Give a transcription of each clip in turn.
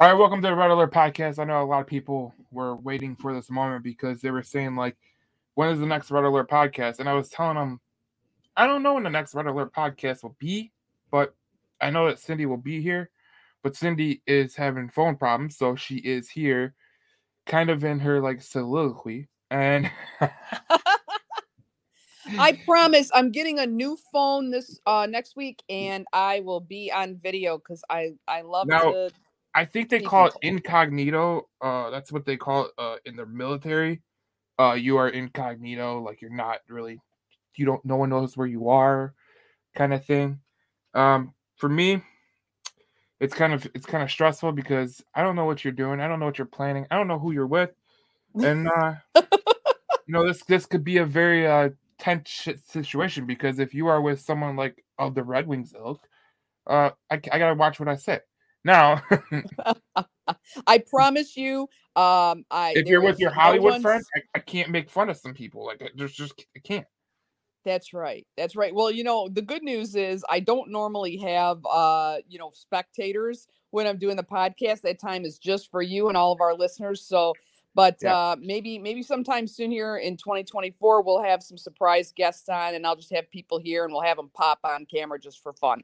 All right, welcome to the Red Alert Podcast. I know a lot of people were waiting for this moment because they were saying like, "When is the next Red Alert Podcast?" And I was telling them, I don't know when the next Red Alert Podcast will be, but I know that Cindy will be here. But Cindy is having phone problems, so she is here, kind of in her like soliloquy, and I promise I'm getting a new phone this uh next week and I will be on video because I I love Now- to I think they call it incognito. Uh, that's what they call it uh, in the military. Uh, you are incognito, like you're not really, you don't, no one knows where you are, kind of thing. Um, for me, it's kind of it's kind of stressful because I don't know what you're doing. I don't know what you're planning. I don't know who you're with, and uh, you know this this could be a very uh, tense situation because if you are with someone like of the Red Wings ilk, uh, I, I gotta watch what I say. Now, I promise you um I if you're with your Hollywood one's- friends, I, I can't make fun of some people. Like I just just I can't. That's right. That's right. Well, you know, the good news is I don't normally have uh, you know, spectators when I'm doing the podcast. That time is just for you and all of our listeners. So but Yeah. uh maybe maybe sometime soon here in 2024 we'll have some surprise guests on and I'll just have people here and we'll have them pop on camera just for fun.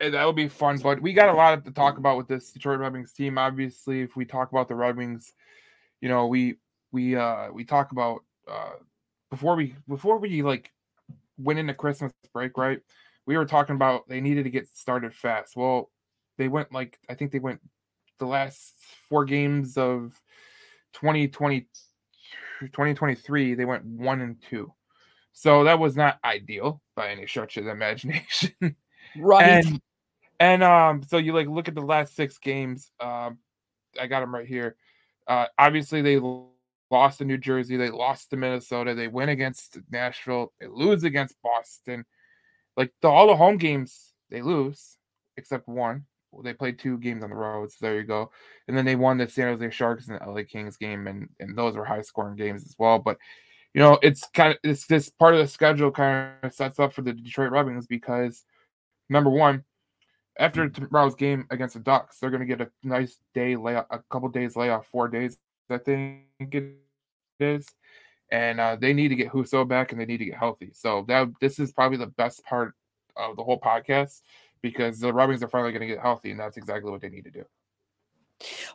That would be fun, but we got a lot to talk about with this Detroit Red Wings team. Obviously, if we talk about the Red Wings, you know, we we uh we talk about uh before we before we like went into Christmas break, right? We were talking about they needed to get started fast. Well, they went like I think they went the last four games of 2020 2023, they went one and two. So that was not ideal by any stretch of the imagination. Right. and and um so you like look at the last six games um i got them right here. Uh obviously they lost to new jersey they lost to minnesota they win against nashville they lose against boston. Like the, all the home games they lose except one. They played two games on the road so there you go. And then they won the san jose sharks and the la kings game and and those were high scoring games as well. But you know it's kind of it's this part of the schedule kind of sets up for the detroit red wings because number one, after tomorrow's game against the Ducks, they're going to get a nice day layoff, a couple days layoff, four days, I think it is, and uh, they need to get Husso back and they need to get healthy. So that this is probably the best part of the whole podcast because the Red Wings are finally going to get healthy, and that's exactly what they need to do.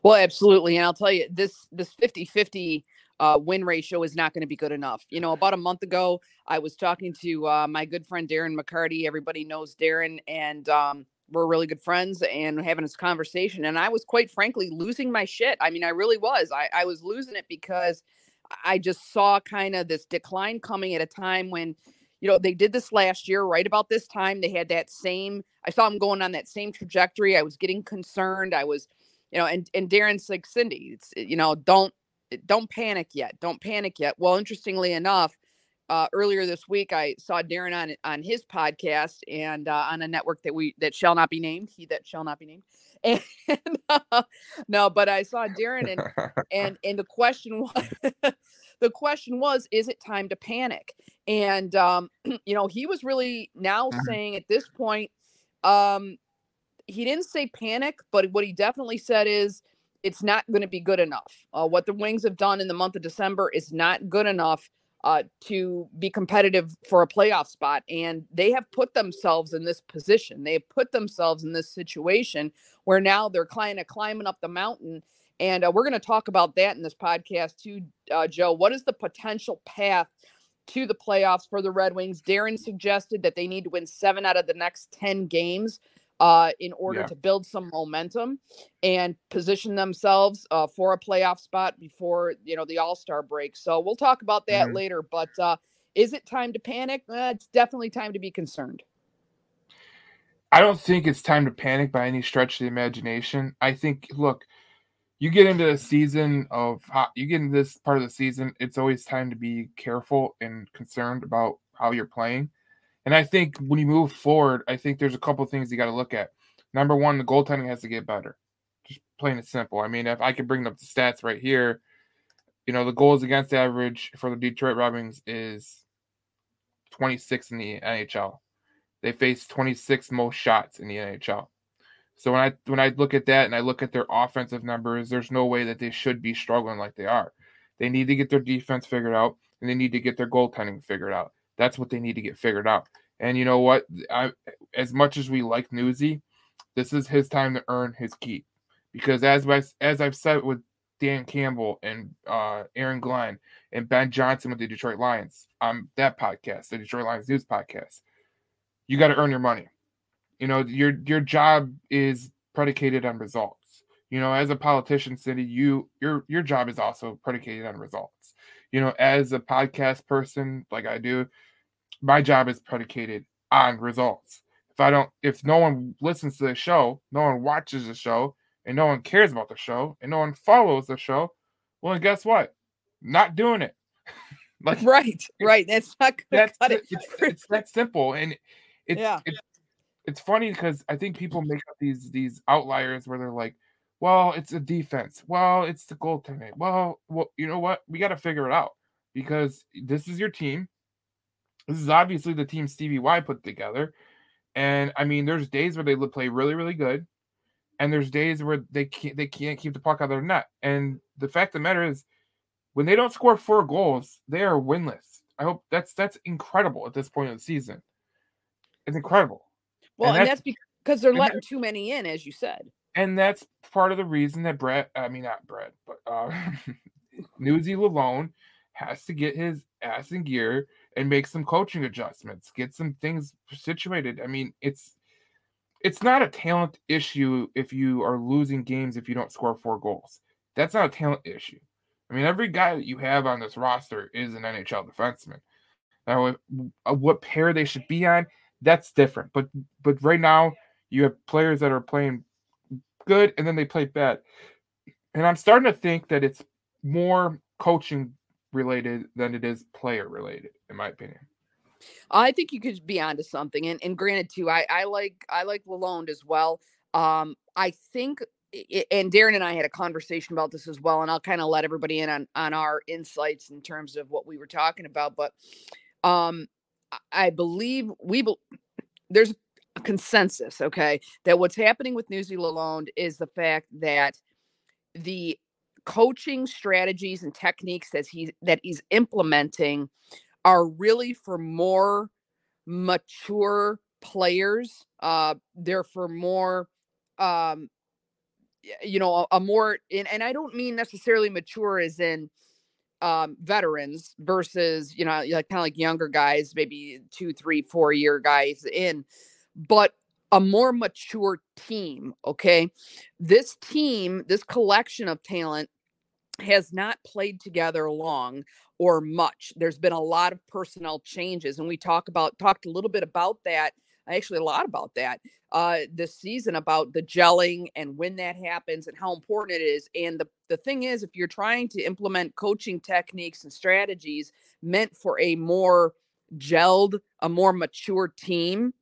Well, absolutely. And I'll tell you, this this 50-50 uh, win ratio is not going to be good enough. You know, about a month ago, I was talking to uh, my good friend Darren McCarty. Everybody knows Darren, and um, we're really good friends and having this conversation. And I was quite frankly losing my shit. I mean, I really was. I, I was losing it because I just saw kind of this decline coming at a time when you know they did this last year right about this time they had that same i saw them going on that same trajectory i was getting concerned i was you know and and darren's like cindy it's you know don't don't panic yet don't panic yet well interestingly enough uh, earlier this week i saw darren on on his podcast and uh, on a network that we that shall not be named he that shall not be named. And uh, no but i saw darren and and and the question was the question was is it time to panic? And um you know he was really now Mhm. saying at this point um he didn't say panic but what he definitely said is it's not going to be good enough. Uh, what the wings have done in the month of december is not good enough uh, to be competitive for a playoff spot and they have put themselves in this position they have put themselves in this situation where now they're kind of climbing up the mountain and uh, we're going to talk about that in this podcast too, uh, Joe. What is the potential path to the playoffs for the Red Wings? Darren suggested that they need to win seven out of the next 10 games uh, in order Yeah. to build some momentum and position themselves uh, for a playoff spot before, you know, the All Star break. So we'll talk about that Mhm. later. But uh, is it time to panic? Uh, it's definitely time to be concerned. I don't think it's time to panic by any stretch of the imagination. I think, look, you get into the season of you get into this part of the season, it's always time to be careful and concerned about how you're playing. And I think when you move forward, I think there's a couple things you got to look at. Number one, the goaltending has to get better. Just plain and simple. I mean, if I could bring up the stats right here, you know, the goals against average for the Detroit Red Wings is 26 in the NHL. They face 26 most shots in the NHL. So when I when I look at that and I look at their offensive numbers, there's no way that they should be struggling like they are. They need to get their defense figured out and they need to get their goaltending figured out. That's what they need to get figured out. And you know what? I, as much as we like Newsy, this is his time to earn his keep. Because as as I've said with Dan Campbell and uh, Aaron Glenn and Ben Johnson with the Detroit Lions on that podcast, the Detroit Lions News podcast, you got to earn your money. You know, your your job is predicated on results. You know, as a politician, Cindy, you your your job is also predicated on results. You know, as a podcast person like I do, my job is predicated on results. If I don't, if no one listens to the show, no one watches the show, and no one cares about the show, and no one follows the show, well, guess what? Not doing it. like right, right. That's not that's it. It's, it's, that simple, and it's yeah. it's, it's funny because I think people make up these these outliers where they're like, well, it's a defense. Well, it's the goaltending. Well, well, you know what? We got to figure it out because this is your team. This is obviously the team Stevie Y put together. And I mean, there's days where they play really, really good, and there's days where they can't they can't keep the puck out of their net. And the fact of the matter is, when they don't score four goals, they are winless. I hope that's that's incredible at this point of the season. It's incredible. Well, and, and that's, that's, because they're letting too many in, as you said. And that's part of the reason that Brett, I mean not Brett, but uh Newsy Lalonde has to get his ass in gear and make some coaching adjustments, get some things situated. I mean, it's it's not a talent issue if you are losing games if you don't score four goals. That's not a talent issue. I mean, every guy that you have on this roster is an NHL defenseman. Now, uh, what pair they should be on, that's different. But but right now, you have players that are playing good and then they play bad. And I'm starting to think that it's more coaching related than it is player related, in my opinion. I think you could be onto something. And, and granted, too, I, I like I like Lalonde as well. Um, I think, and Darren and I had a conversation about this as well, and I'll kind of let everybody in on on our insights in terms of what we were talking about. But um, I believe we be, there's a consensus, okay, that what's happening with Newsy Lalonde is the fact that the coaching strategies and techniques that he's that he's implementing are really for more mature players. Uh, they're for more, um, you know, a, a more, and, and I don't mean necessarily mature as in um, veterans versus, you know, like kind of like younger guys, maybe two, three, four year guys in, but a more mature team. Okay. This team, this collection of talent has not played together long or much. There's been a lot of personnel changes, and we talk about talked a little bit about that. Actually, a lot about that uh, this season about the gelling and when that happens and how important it is. And the the thing is, if you're trying to implement coaching techniques and strategies meant for a more gelled, a more mature team,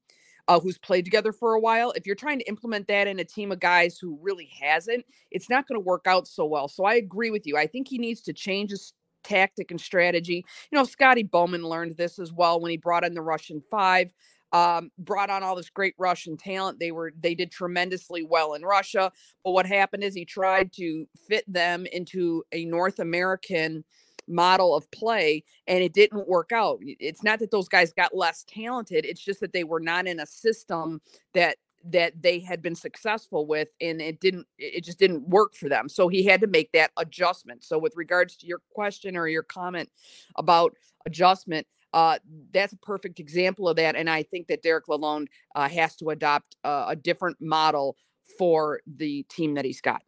uh, who's played together for a while. If you're trying to implement that in a team of guys who really hasn't, it's not going to work out so well. So I agree with you. I think he needs to change his tactic and strategy. You know, Scotty Bowman learned this as well when he brought in the Russian five. Um, brought on all this great Russian talent. They were they did tremendously well in Russia, but what happened is he tried to fit them into a North American model of play and it didn't work out. It's not that those guys got less talented, it's just that they were not in a system that that they had been successful with and it didn't it just didn't work for them. So he had to make that adjustment. So with regards to your question or your comment about adjustment uh, that's a perfect example of that and i think that derek lalonde uh, has to adopt uh, a different model for the team that he's got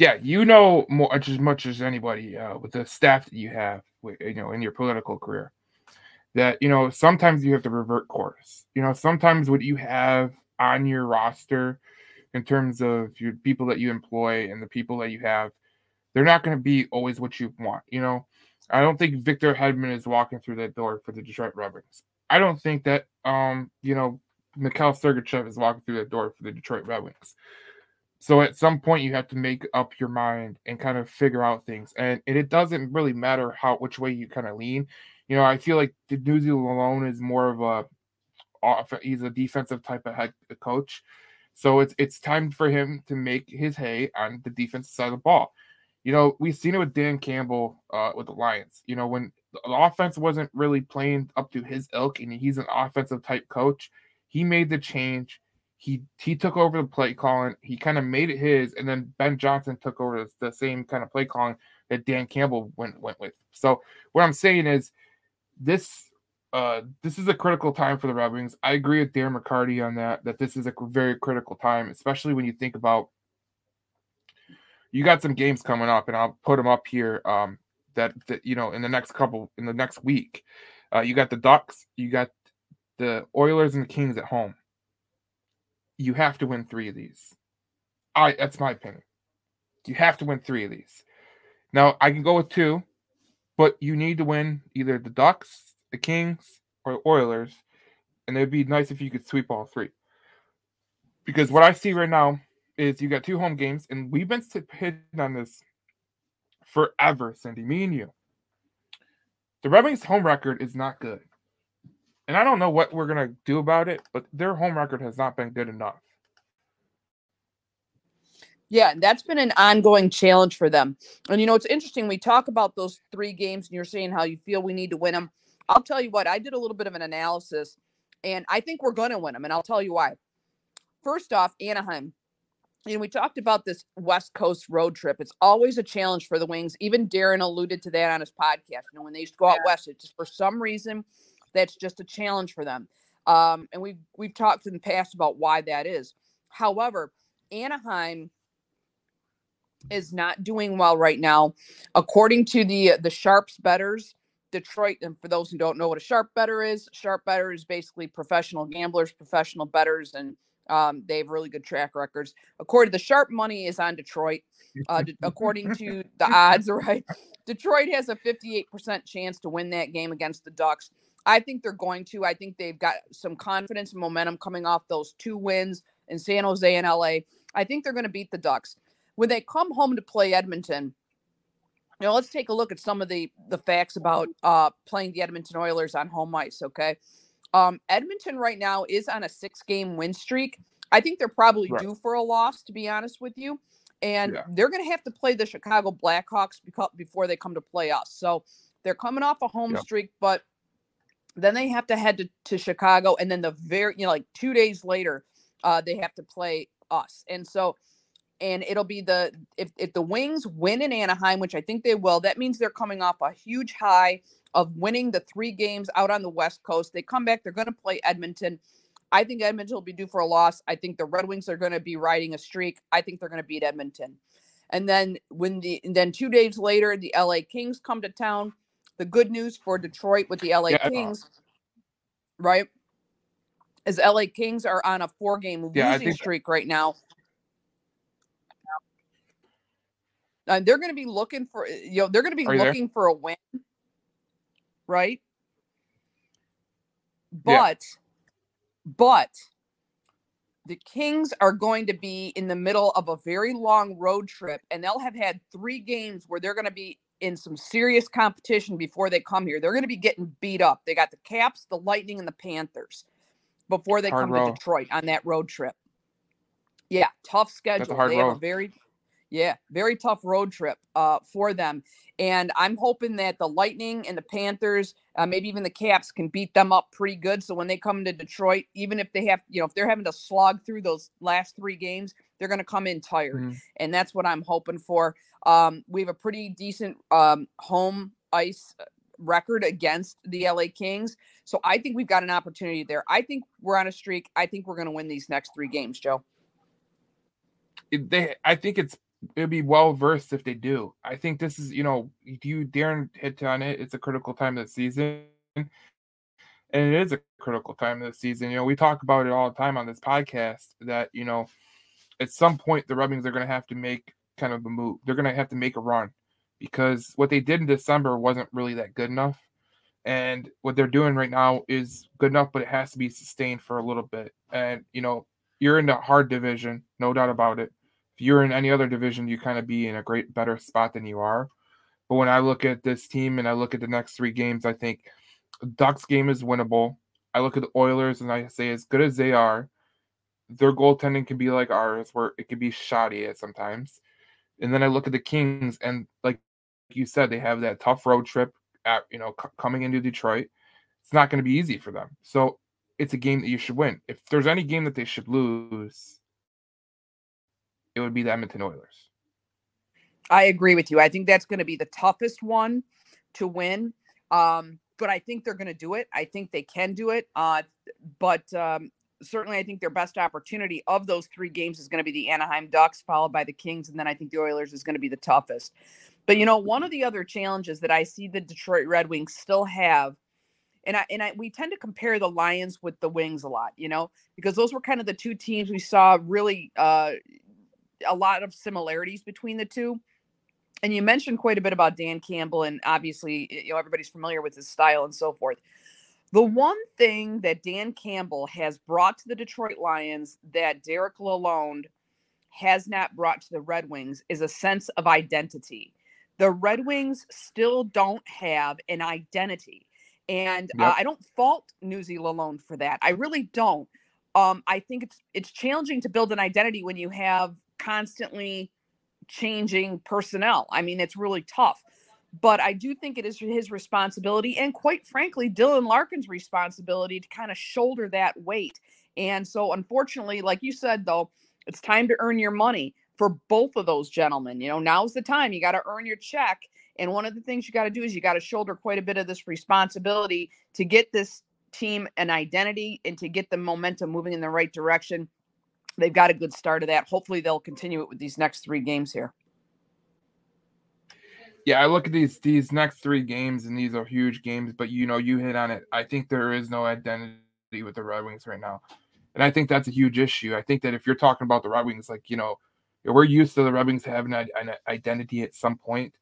yeah, you know more as much as anybody uh, with the staff that you have, you know, in your political career. That you know sometimes you have to revert course. You know sometimes what you have on your roster, in terms of your people that you employ and the people that you have, they're not going to be always what you want. You know, I don't think Victor Hedman is walking through that door for the Detroit Red Wings. I don't think that um you know Mikhail Sergachev is walking through that door for the Detroit Red Wings. So at some point you have to make up your mind and kind of figure out things. And, it doesn't really matter how which way you kind of lean. You know, I feel like the Zealand alone is more of a off. He's a defensive type of head coach. So it's it's time for him to make his hay on the defensive side of the ball. You know, we've seen it with Dan Campbell uh, with the Lions. You know, when the offense wasn't really playing up to his ilk, and he's an offensive type coach, he made the change. He he took over the play calling. He kind of made it his, and then Ben Johnson took over the, the same kind of play calling that Dan Campbell went went with. So what I'm saying is, this uh, this is a critical time for the Red Wings. I agree with Darren McCarty on that. That this is a very critical time, especially when you think about you got some games coming up, and I'll put them up here. Um, that that you know in the next couple in the next week, uh, you got the Ducks, you got the Oilers and the Kings at home. You have to win three of these. I that's my opinion. You have to win three of these. Now I can go with two, but you need to win either the Ducks, the Kings, or the Oilers, and it'd be nice if you could sweep all three. Because what I see right now is you got two home games, and we've been hitting on this forever, Cindy, me and you. The Red Wings' home record is not good. And I don't know what we're going to do about it, but their home record has not been good enough. Yeah, that's been an ongoing challenge for them. And you know, it's interesting. We talk about those three games, and you're saying how you feel we need to win them. I'll tell you what, I did a little bit of an analysis, and I think we're going to win them. And I'll tell you why. First off, Anaheim. You know, we talked about this West Coast road trip. It's always a challenge for the Wings. Even Darren alluded to that on his podcast. You know, when they used to go out yeah. west, it's just for some reason that's just a challenge for them. Um, and we've we've talked in the past about why that is. However, Anaheim is not doing well right now, according to the the sharps betters. Detroit, and for those who don't know what a sharp better is, sharp better is basically professional gamblers, professional betters, and um, they have really good track records. According to the sharp money is on Detroit. Uh, according to the odds, right? Detroit has a 58% chance to win that game against the Ducks. I think they're going to. I think they've got some confidence and momentum coming off those two wins in San Jose and LA. I think they're going to beat the Ducks. When they come home to play Edmonton, you know, let's take a look at some of the the facts about uh, playing the Edmonton Oilers on home ice. Okay, um, Edmonton right now is on a six game win streak. I think they're probably right. due for a loss, to be honest with you. And yeah. they're going to have to play the Chicago Blackhawks before they come to play us. So they're coming off a home yep. streak, but then they have to head to, to Chicago, and then the very you know like two days later, uh, they have to play us, and so and it'll be the if if the Wings win in Anaheim, which I think they will, that means they're coming off a huge high of winning the three games out on the West Coast. They come back, they're going to play Edmonton. I think Edmonton will be due for a loss. I think the Red Wings are going to be riding a streak. I think they're going to beat Edmonton. And then when the then two days later, the LA Kings come to town the good news for Detroit with the LA yeah, Kings, right? Is LA Kings are on a four game yeah, losing streak right now. And they're going to be looking for, eh, you know, they're going to be looking there? for a win, right? But, yeah. but the Kings are going to be in the middle of a very long road trip, and they'll have had three games where they're going to be in some serious competition before they come here. They're going to be getting beat up. They got the Caps, the Lightning, and the Panthers before they Hard come road. to Detroit on that road trip. Yeah, tough schedule. they road. have a very yeah, very tough road trip uh, for them. And I'm hoping that the Lightning and the Panthers, uh, maybe even the Caps, can beat them up pretty good. So when they come to Detroit, even if they have, you know, if they're having to slog through those last three games, they're going to come in tired. Mm. And that's what I'm hoping for. Um, we have a pretty decent um, home ice uh, record against the LA Kings. So I think we've got an opportunity there. I think we're on a streak. I think we're going to win these next three games, Joe. They, I think it's it'd be well versed if they do. I think this is, you know, you Darren hit on it. It's a critical time of the season, and it is a critical time of the season. You know, we talk about it all the time on this podcast that you know, at some point the Red Wings are going to have to make kind of a move. They're going to have to make a run because what they did in December wasn't really that good enough. And what they're doing right now is good enough, but it has to be sustained for a little bit. And, you know, you're in the hard division, no doubt about it If you're in any other division, you kind of be in a great better spot than you are. But when I look at this team and I look at the next three games, I think Ducks game is winnable. I look at the Oilers and I say, as good as they are, their goaltending can be like ours, where it can be shoddy at sometimes. And then I look at the Kings, and like you said, they have that tough road trip at you know c- coming into Detroit. It's not going to be easy for them. So it's a game that you should win. If there's any game that they should lose, it would be the Edmonton Oilers. I agree with you. I think that's going to be the toughest one to win. Um, but I think they're going to do it. I think they can do it. Uh, but um, certainly, I think their best opportunity of those three games is going to be the Anaheim Ducks, followed by the Kings, and then I think the Oilers is going to be the toughest. But you know, one of the other challenges that I see the Detroit Red Wings still have, and I and I we tend to compare the Lions with the Wings a lot, you know, because those were kind of the two teams we saw really uh, a lot of similarities between the two. And you mentioned quite a bit about Dan Campbell, and obviously, you know, everybody's familiar with his style and so forth. The one thing that Dan Campbell has brought to the Detroit Lions that Derek Lalonde has not brought to the Red Wings is a sense of identity. The Red Wings still don't have an identity. And uh, Yep. uh, I don't fault Newsy Lalonde for that. I really don't. Um, I think it's it's challenging to build an identity when you have constantly changing personnel. I mean, it's really tough. But I do think it is his responsibility, and quite frankly, Dylan Larkin's responsibility to kind of shoulder that weight. And so, unfortunately, like you said, though, it's time to earn your money for both of those gentlemen. You know, now's the time. You got to earn your check. And one of the things you got to do is you got to shoulder quite a bit of this responsibility to get this team an identity and to get the momentum moving in the right direction. They've got a good start of that. Hopefully, they'll continue it with these next three games here. Yeah, I look at these these next three games, and these are huge games. But you know, you hit on it. I think there is no identity with the Red Wings right now, and I think that's a huge issue. I think that if you're talking about the Red Wings, like you know, we're used to the Red Wings having an, an identity at some point.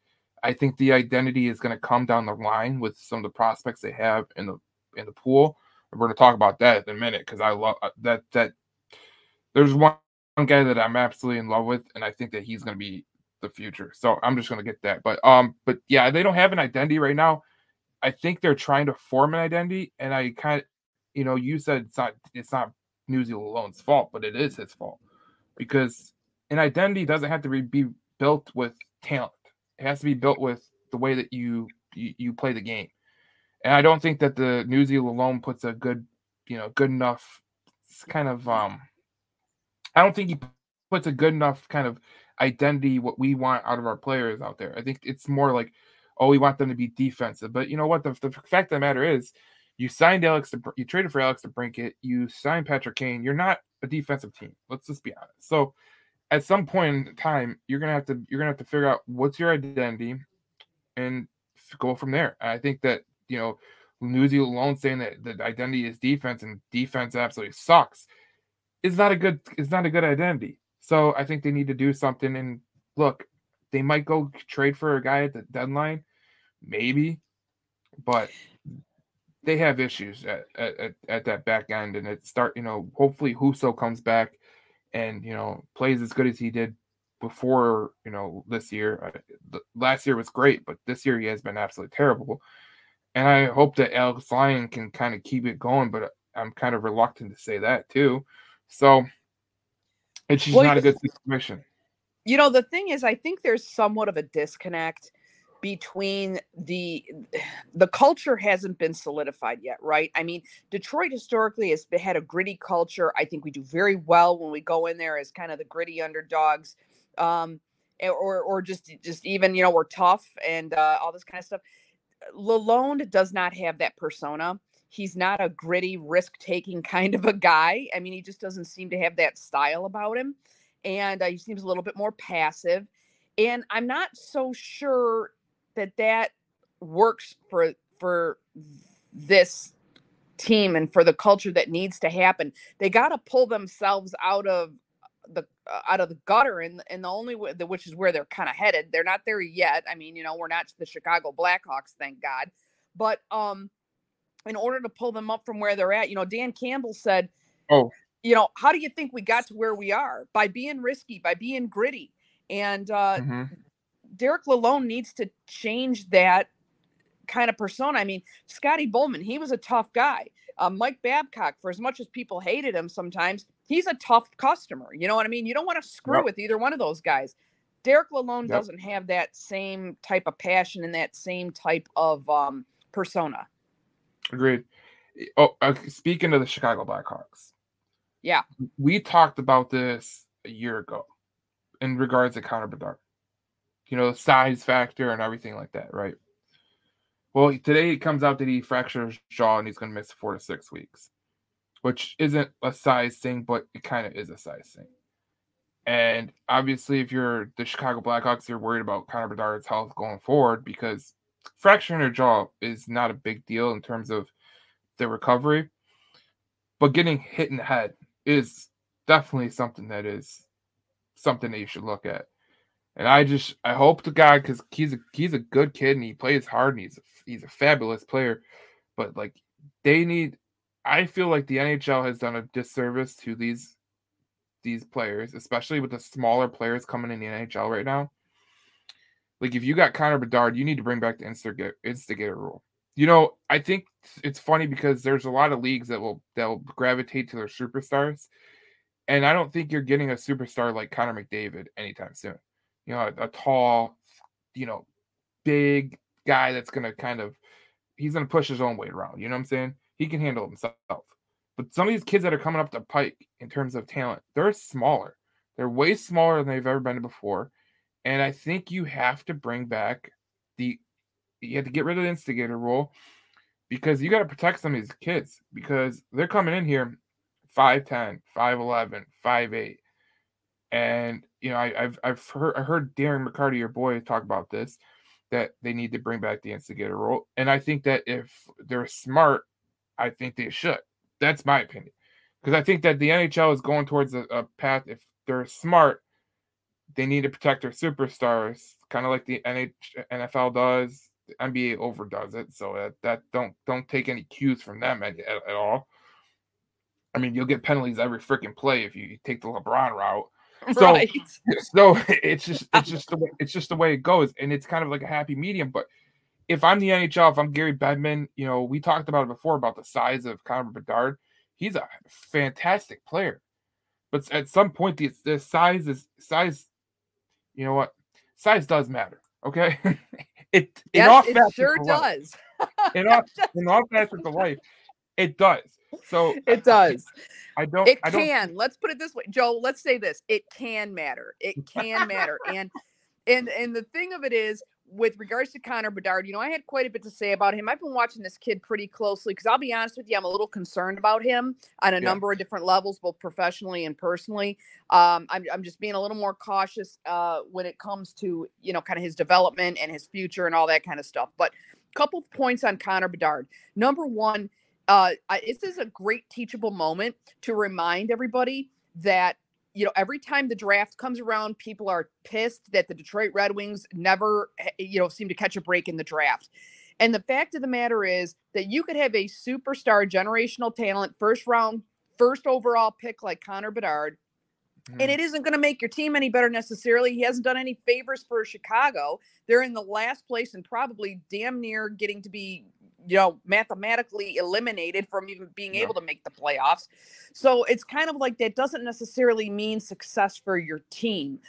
I think the identity is going to come down the line with some of the prospects they have in the in the pool. We're going to talk about that in a minute because I love uh, that. That there's one, one guy that I'm absolutely in love with, and I think that he's going to be the future. So I'm just to get that. But um, but yeah, they don't have an identity right now. I think they're trying to form an identity, and I kind of, you know, you said it's not it's not Newsy Lalonde's fault, but it is his fault because an identity doesn't have to be, be built with talent. It has to be built with the way that you you, you play the game. And I don't think that the Newsy Lalonde puts a good, you know, good enough kind of um I don't think he puts a good enough kind of identity what we want out of our players out there. I think it's more like, oh, we want them to be defensive. But you know what? The, the fact of the matter is, you signed Alex, to, you traded for Alex DeBrincat. You signed Patrick Kane. You're not a defensive team. Let's just be honest. So, at some point in time, you're gonna have to you're gonna have to figure out what's your identity, and go from there. I think that you know, Newsy Lalonde saying that the identity is defense and defense absolutely sucks is not a good is not a good identity. So I think they need to do something. And look, they might go trade for a guy at the deadline, maybe, but they have issues at, at, at that back end. And it start, you know, hopefully Husso comes back and, you know, plays as good as he did before, you know, this year. Last year was great, but this year he has been absolutely terrible. And I hope that Alex Lyon can kind of keep it going, but I'm kind of reluctant to say that too. So it's just well, not a good situation. You know, the thing is, I think there's somewhat of a disconnect between the the culture hasn't been solidified yet right? I mean detroit historically has had a gritty culture. I think we do very well when we go in there as kind of the gritty underdogs um or or just just even you know we're tough and uh, all this kind of stuff. Lalonde does not have that persona he's not a gritty risk taking kind of a guy. I mean he just doesn't seem to have that style about him and uh, he seems a little bit more passive and i'm not so sure that that works for for this team and for the culture that needs to happen. They got to pull themselves out of the uh, out of the gutter and and the only way the, which is where they're kind of headed. They're not there yet. I mean you know we're not the chicago blackhawks thank god but um in order to pull them up from where they're at you know dan campbell said oh you know how do you think we got to where we are by being risky by being gritty and uh mm-hmm. Derek Lalonde needs to change that kind of persona. I mean, Scotty Bowman, he was a tough guy. uh, Mike Babcock, for as much as people hated him sometimes, he's a tough customer. You know what I mean? You don't want to screw Yep. with either one of those guys. Derek Lalonde Yep. doesn't have that same type of passion and that same type of um, persona. Agreed. Oh, uh, speaking of the Chicago Blackhawks, Yeah. we talked about this a year ago in regards to Connor Bedard. You know, the size factor and everything like that, right? Well, today it comes out that he fractured his jaw and he's going to miss four to six weeks, which isn't a size thing, but it kind of is a size thing. And obviously, if you're the Chicago Blackhawks, you're worried about Connor Bedard's health going forward because fracturing your jaw is not a big deal in terms of the recovery, but getting hit in the head is definitely something that is something that you should look at. And I just I hope to God because he's a he's a good kid and he plays hard and he's a, he's a fabulous player, but like they need. I feel like the NHL has done a disservice to these these players, especially with the smaller players coming in the NHL right now. Like if you got Connor Bedard, you need to bring back the instigator, instigator rule. You know, I think it's funny because there's a lot of leagues that will that will gravitate to their superstars, and I don't think you're getting a superstar like Connor McDavid anytime soon. You know, a, a tall, you know, big guy that's gonna kind of he's gonna push his own weight around. You know what I'm saying? He can handle himself. But some of these kids that are coming up the pike in terms of talent, they're smaller. They're way smaller than they've ever been before. And I think you have to bring back the you have to get rid of the instigator rule because you got to protect some of these kids because they're coming in here 5'10, 5'11, 5'8. And you know, I, have I've heard I heard Darren McCarty, your boy, talk about this, that they need to bring back the instigator rule. And I think that if they're smart, I think they should. That's my opinion. Because I think that the NHL is going towards a, a path, if they're smart, they need to protect their superstars, kind of like the NH, NFL does. The NBA overdoes it, so that, that don't don't take any cues from them at, at, at all. I mean, you'll get penalties every freaking play if you take the LeBron route. So- right. So it's just it's just the way it's just the way it goes, and it's kind of like a happy medium. But if I'm the NHL, if I'm Gary Bettman, you know, we talked about it before about the size of Connor Bedard. He's a fantastic player, but at some point, the, the size is size. You know what? Size does matter. Okay, it in all Yes, it facets sure does. In all in all facets of life, it does. So It does. I don't. It I don't. can. Let's put it this way, Joe. Let's say this. It can matter. It can matter. And and and the thing of it is, with regards to Connor Bedard, you know, I had quite a bit to say about him. I've been watching this kid pretty closely because I'll be honest with you, I'm a little concerned about him on a Yeah. number of different levels, both professionally and personally. Um, I'm I'm just being a little more cautious uh, when it comes to you know kind of his development and his future and all that kind of stuff. But a couple points on Connor Bedard. Number one, uh, I, this is a great teachable moment to remind everybody that you know every time the draft comes around, people are pissed that the Detroit Red Wings never eh, you know seem to catch a break in the draft. And the fact of the matter is that you could have a superstar generational talent, first round, first overall pick like Connor Bedard, Mm-hmm. and it isn't going to make your team any better necessarily. He hasn't done any favors for Chicago. They're in the last place and probably damn near getting to be, you know, mathematically eliminated from even being able to make the playoffs. So it's kind of like that doesn't necessarily mean success for your team.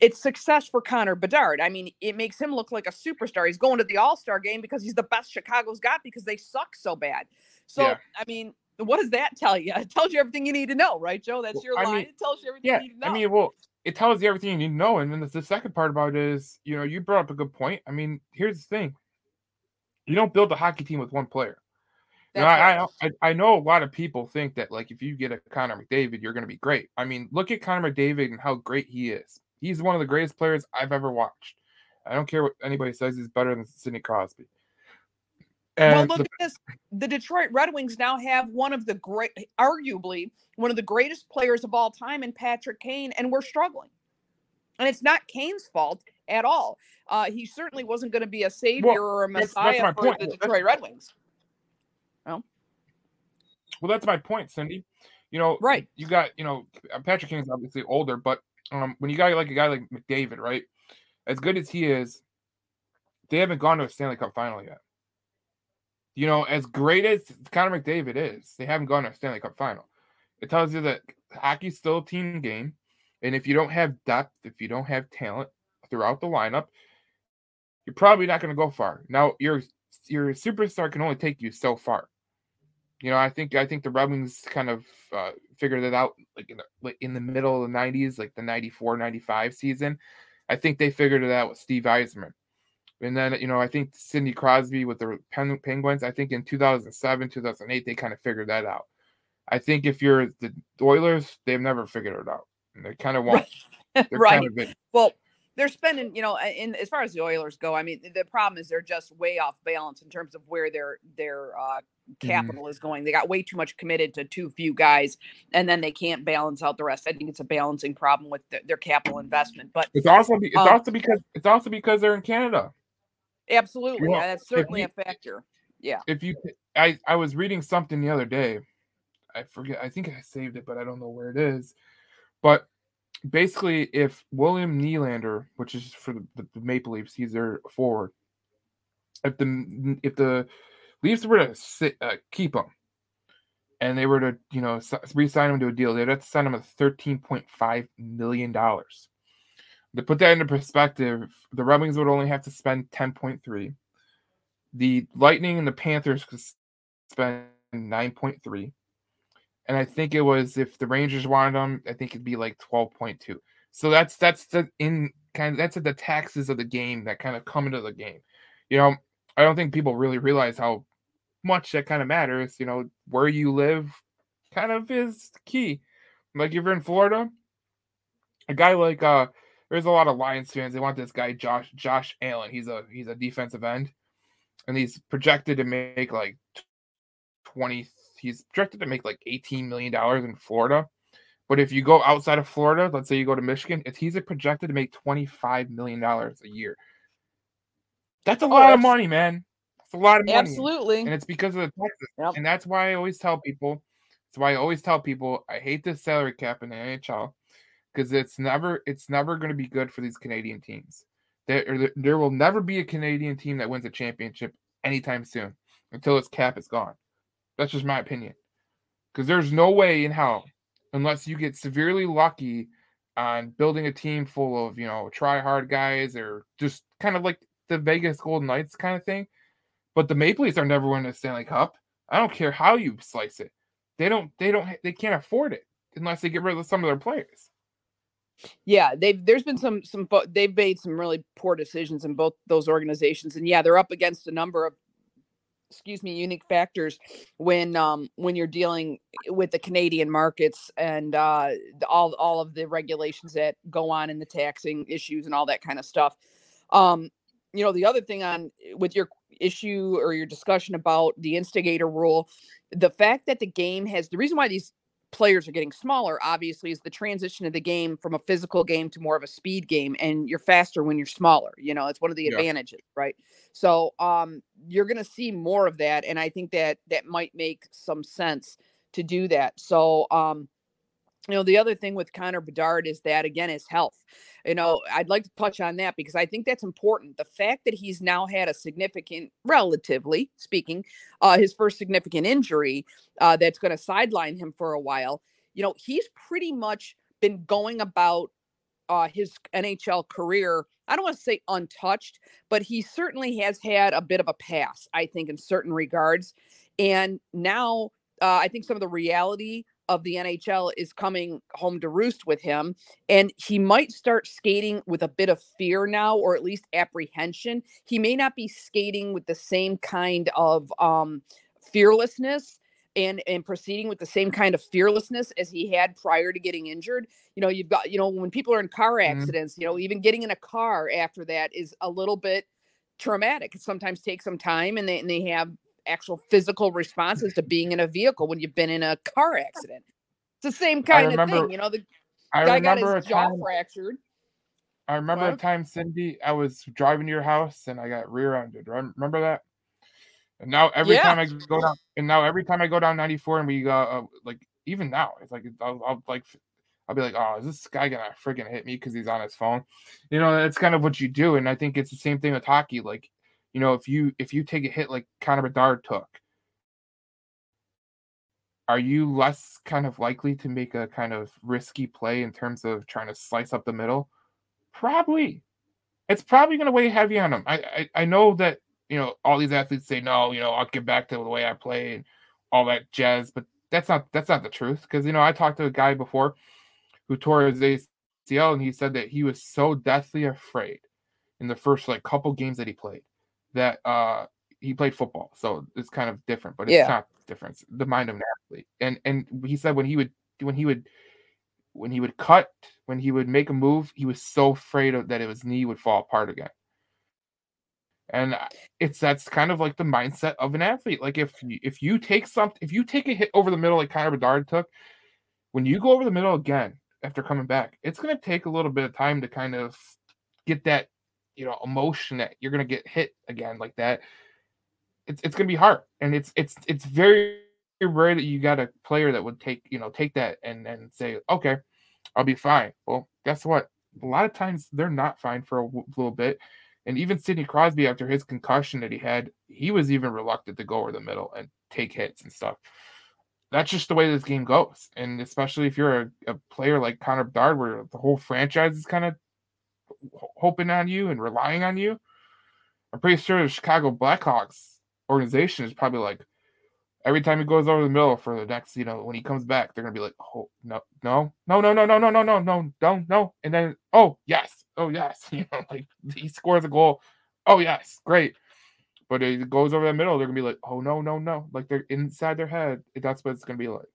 It's success for Connor Bedard. I mean, it makes him look like a superstar. He's going to the All Star game because he's the best Chicago's got because they suck so bad. So, Yeah. I mean, what does that tell you? It tells you everything you need to know, right, Joe? That's Well, your I line. mean, it tells you everything Yeah, you need to know. I mean, well, it tells you everything you need to know. And then the, the second part about it is, you know, you brought up a good point. I mean, here's the thing: you don't build a hockey team with one player. You know, I. I I know a lot of people think that like if you get a Connor McDavid, you're going to be great. I mean, look at Connor McDavid and how great he is. He's one of the greatest players I've ever watched. I don't care what anybody says; he's better than Sidney Crosby. well, look the- at this. The Detroit Red Wings now have one of the great, arguably one of the greatest players of all time in Patrick Kane, and we're struggling. And it's not Kane's fault at all. Uh, he certainly wasn't going to be a savior or a messiah that's my for point. the That's- Detroit Red Wings. Well, well, that's my point, Cindy. You know, Right. You got, you know, uh, Patrick Kane is obviously older, but um, when you got like a guy like McDavid, right? As good as he is, they haven't gone to a Stanley Cup final yet. you know, as great as Connor McDavid is, they haven't gone to a Stanley Cup final. It tells you that hockey's still a team game. And if you don't have depth, if you don't have talent throughout the lineup, you're probably not going to go far. Now, your your superstar can only take you so far. You know, I think I think the Red Wings kind of uh, figured it out like in the, like in the middle of the 90s, like the 94, 95 season. I think they figured it out with Steve Yzerman. And then, you know, I think Sidney Crosby with the Penguins, I think in 2007, 2008, they kind of figured that out. I think if you're the Oilers, they've never figured it out. And they kind of want. right. Kind of well, they're spending, you know, in as far as the Oilers go, I mean, the problem is they're just way off balance in terms of where their their uh, mm-hmm. capital mm. is going. They got way too much committed to too few guys, and then they can't balance out the rest. I think it's a balancing problem with the, their capital investment. But it's also it's um, also because it's also because they're in Canada. Absolutely, yeah, that's certainly you, a factor. Yeah. If you, I I was reading something the other day. I forget. I think I saved it, but I don't know where it is. But basically, if William Nylander, which is for the, the, Maple Leafs, he's their forward. If the if the Leafs were to sit, uh, keep him, and they were to you know re-sign him to a deal, they'd have to sign him a thirteen point five million dollars. To put that into perspective, the Red Wings would only have to spend ten point three. The Lightning and the Panthers could spend nine point three and I think it was if the Rangers wanted them, I think it'd be like twelve point two. So that's that's the in kind of that's the taxes of the game that kind of come into the game. You know, I don't think people really realize how much that kind of matters. You know, where you live kind of is key. Like if you're in Florida, a guy like uh there's a lot of Lions fans. They want this guy Josh Josh Allen. He's a he's a defensive end, and he's projected to make like twenty he's projected to make like 18 million dollars in Florida. But if you go outside of Florida, let's say you go to Michigan, if he's projected to make 25 million dollars a year. That's a oh, lot that's, of money, man. It's a lot of money. Absolutely. And it's because of the taxes. Yep. And that's why I always tell people, that's why I always tell people I hate the salary cap in the NHL because it's never it's never going to be good for these Canadian teams. There, there will never be a Canadian team that wins a championship anytime soon until its cap is gone. That's just my opinion. Because there's no way in hell, unless you get severely lucky on building a team full of, you know, try hard guys or just kind of like the Vegas Golden Knights kind of thing. But the Maple Leafs are never winning a Stanley Cup. I don't care how you slice it. They don't, they don't, they can't afford it unless they get rid of some of their players. Yeah, they've there's been some some they've made some really poor decisions in both those organizations, and yeah, they're up against a number of excuse me unique factors when um when you're dealing with the Canadian markets and uh all all of the regulations that go on in the taxing issues and all that kind of stuff. Um you know the other thing on with your issue or your discussion about the instigator rule the fact that the game has the reason why these players are getting smaller obviously is the transition of the game from a physical game to more of a speed game and you're faster when you're smaller you know it's one of the yeah. advantages right so um you're going to see more of that and i think that that might make some sense to do that so um you know the other thing with Connor Bedard is that again his health. You know, I'd like to touch on that because I think that's important. The fact that he's now had a significant, relatively speaking, uh, his first significant injury uh, that's going to sideline him for a while. You know, he's pretty much been going about uh, his NHL career. I don't want to say untouched, but he certainly has had a bit of a pass, I think, in certain regards. And now uh, I think some of the reality of the NHL is coming home to roost with him. And he might start skating with a bit of fear now, or at least apprehension. He may not be skating with the same kind of um, fearlessness and and proceeding with the same kind of fearlessness as he had prior to getting injured. You know, you've got, you know, when people are in car mm-hmm. accidents, mm-hmm. you know, even getting in a car after that is a little bit traumatic. It sometimes takes some time and they, and they have actual physical responses to being in a vehicle when you've been in a car accident. It's the same kind remember, of thing, you know. The I guy got his jaw time, fractured. I remember what? a time, Cindy, I was driving to your house and I got rear-ended. Remember that? And now every yeah. time I go down, and now every time I go down 94 and we go, uh, like even now, it's like I'll, I'll like I'll be like, oh, is this guy gonna freaking hit me because he's on his phone? You know, that's kind of what you do, and I think it's the same thing with hockey. Like you know, if you if you take a hit like Connor Bedard took, are you less kind of likely to make a kind of risky play in terms of trying to slice up the middle? Probably. It's probably going to weigh heavy on him. I, I I know that you know all these athletes say no, you know I'll get back to the way I play and all that jazz, but that's not that's not the truth because you know I talked to a guy before who tore his ACL and he said that he was so deathly afraid in the first like couple games that he played that uh he played football, so it's kind of different, but it's Yeah. not different. The mind of an athlete, and and he said when he would when he would when he would cut when he would make a move, he was so afraid of that his knee would fall apart again. And it's that's kind of like the mindset of an athlete. Like if you, if you take something, if you take a hit over the middle like Connor Bedard took, when you go over the middle again after coming back, it's going to take a little bit of time to kind of get that, you know, emotion that you're to get hit again like that. It's it's to be hard, and it's it's it's very rare that you got a player that would take you know take that and and say okay, I'll be fine. Well, guess what? A lot of times they're not fine for a w- little bit. And even Sidney Crosby, after his concussion that he had, he was even reluctant to go over the middle and take hits and stuff. That's just the way this game goes. And especially if you're a, a player like Connor Bedard, where the whole franchise is kind of hoping on you and relying on you, I'm pretty sure the Chicago Blackhawks organization is probably like, every time he goes over the middle for the next, you know, when he comes back, they're gonna be like, oh no, no, no, no, no, no, no, no, no, no, no, no, and then oh yes, oh yes, you know, like he scores a goal, oh yes, great, but it goes over the middle, they're gonna be like, oh no, no, no, like they're inside their head, that's what it's gonna be like.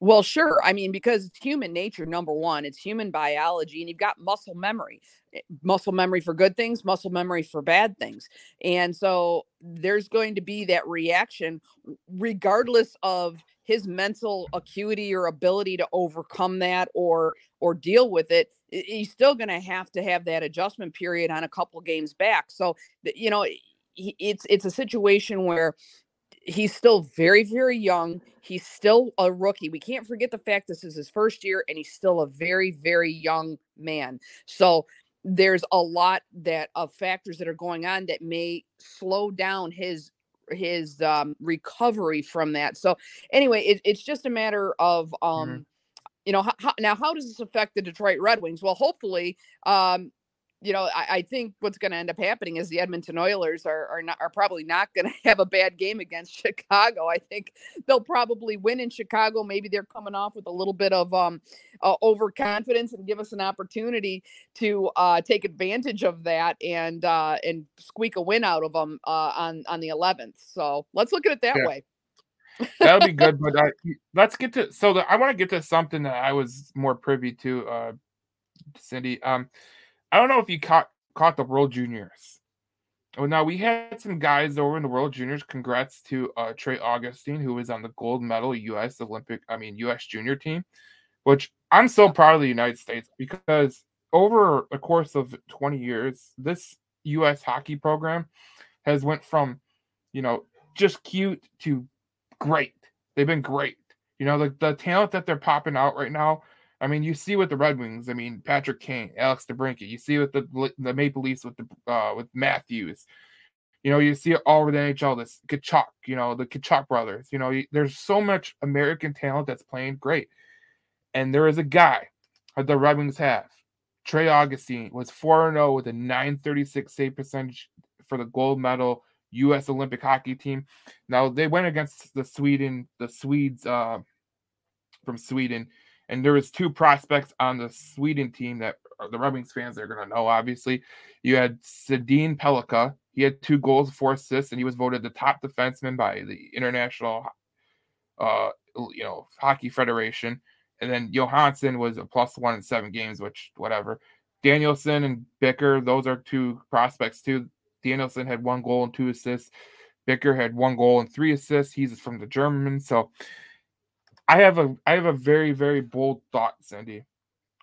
Well, sure. I mean, because it's human nature, number one, it's human biology, and you've got muscle memory, eh, muscle memory for good things, muscle memory for bad things. And so there's going to be that reaction, regardless of his mental acuity or ability to overcome that or or deal with it he's still going to have to have that adjustment period on a couple games back so you know it's it's a situation where he's still very very young he's still a rookie we can't forget the fact this is his first year and he's still a very very young man. So there's a lot that of factors that are going on that may slow down his his um recovery from that. So anyway it, it's just a matter of um you know how, now how does this affect the detroit red wings? Well hopefully um you know, I, I think what's going to end up happening is the Edmonton Oilers are are not are probably not going to have a bad game against Chicago. I think they'll probably win in Chicago. Maybe they're coming off with a little bit of um uh, overconfidence and give us an opportunity to uh, take advantage of that and uh, and squeak a win out of them uh, on on the 11th. So let's look at it that Yeah. way. That'll be good, but uh, let's get to so the, I want to get to something that I was more privy to, uh, Cindy. Um, I don't know if you caught caught the World Juniors. Oh, now we had some guys over in the World Juniors. Congrats to uh, Trey Augustine, who was on the gold medal U.S. Olympic, I mean U.S. Junior team, which I'm so proud of the United States because over the course of 20 years, this U.S. hockey program has went from, you know, just cute to great. They've been great. You know, the, the talent that they're popping out right now. I mean, you see with the Red Wings. I mean, Patrick Kane, Alex DeBrincat. You see with the the Maple Leafs with the uh, with Matthews. You know, you see it all over the NHL. This Tkachuk, you know, the Tkachuk brothers. You know, you, there's so much American talent that's playing great. And there is a guy that the Red Wings have. Trey Augustine was 4 0 with a 936 save percentage for the gold medal U.S. Olympic hockey team. Now they went against the Sweden, the Swedes uh, from Sweden, and there was two prospects on the Sweden team that the Red Wings fans are going to know. Obviously, you had Sandin Pellikka. He had two goals, four assists, and he was voted the top defenseman by the International, uh, you know, Hockey Federation. And then Johansson was a plus one in seven games, which whatever. Danielson and Bicker, those are two prospects too. Danielson had one goal and two assists. Bicker had one goal and three assists. He's from the German. So I have a I have a very, very bold thought, Cindy.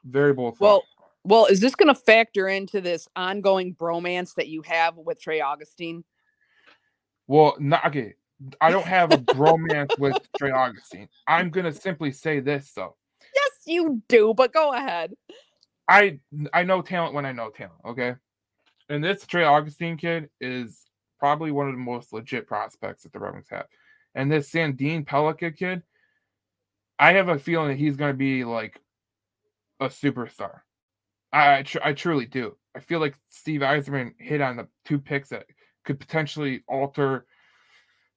Very bold thought. Well, well, is this going to factor into this ongoing bromance that you have with Trey Augustine? well, not okay. I don't have a bromance with Trey Augustine. I'm gonna simply say this though. Yes, you do, but go ahead. I I know talent when I know talent, okay? And this Trey Augustine kid is probably one of the most legit prospects that the Wings have. And this Sandin Pellikka kid, I have a feeling that he's going to be like a superstar. I I, tr- I truly do. I feel like Steve Yzerman hit on the two picks that could potentially alter.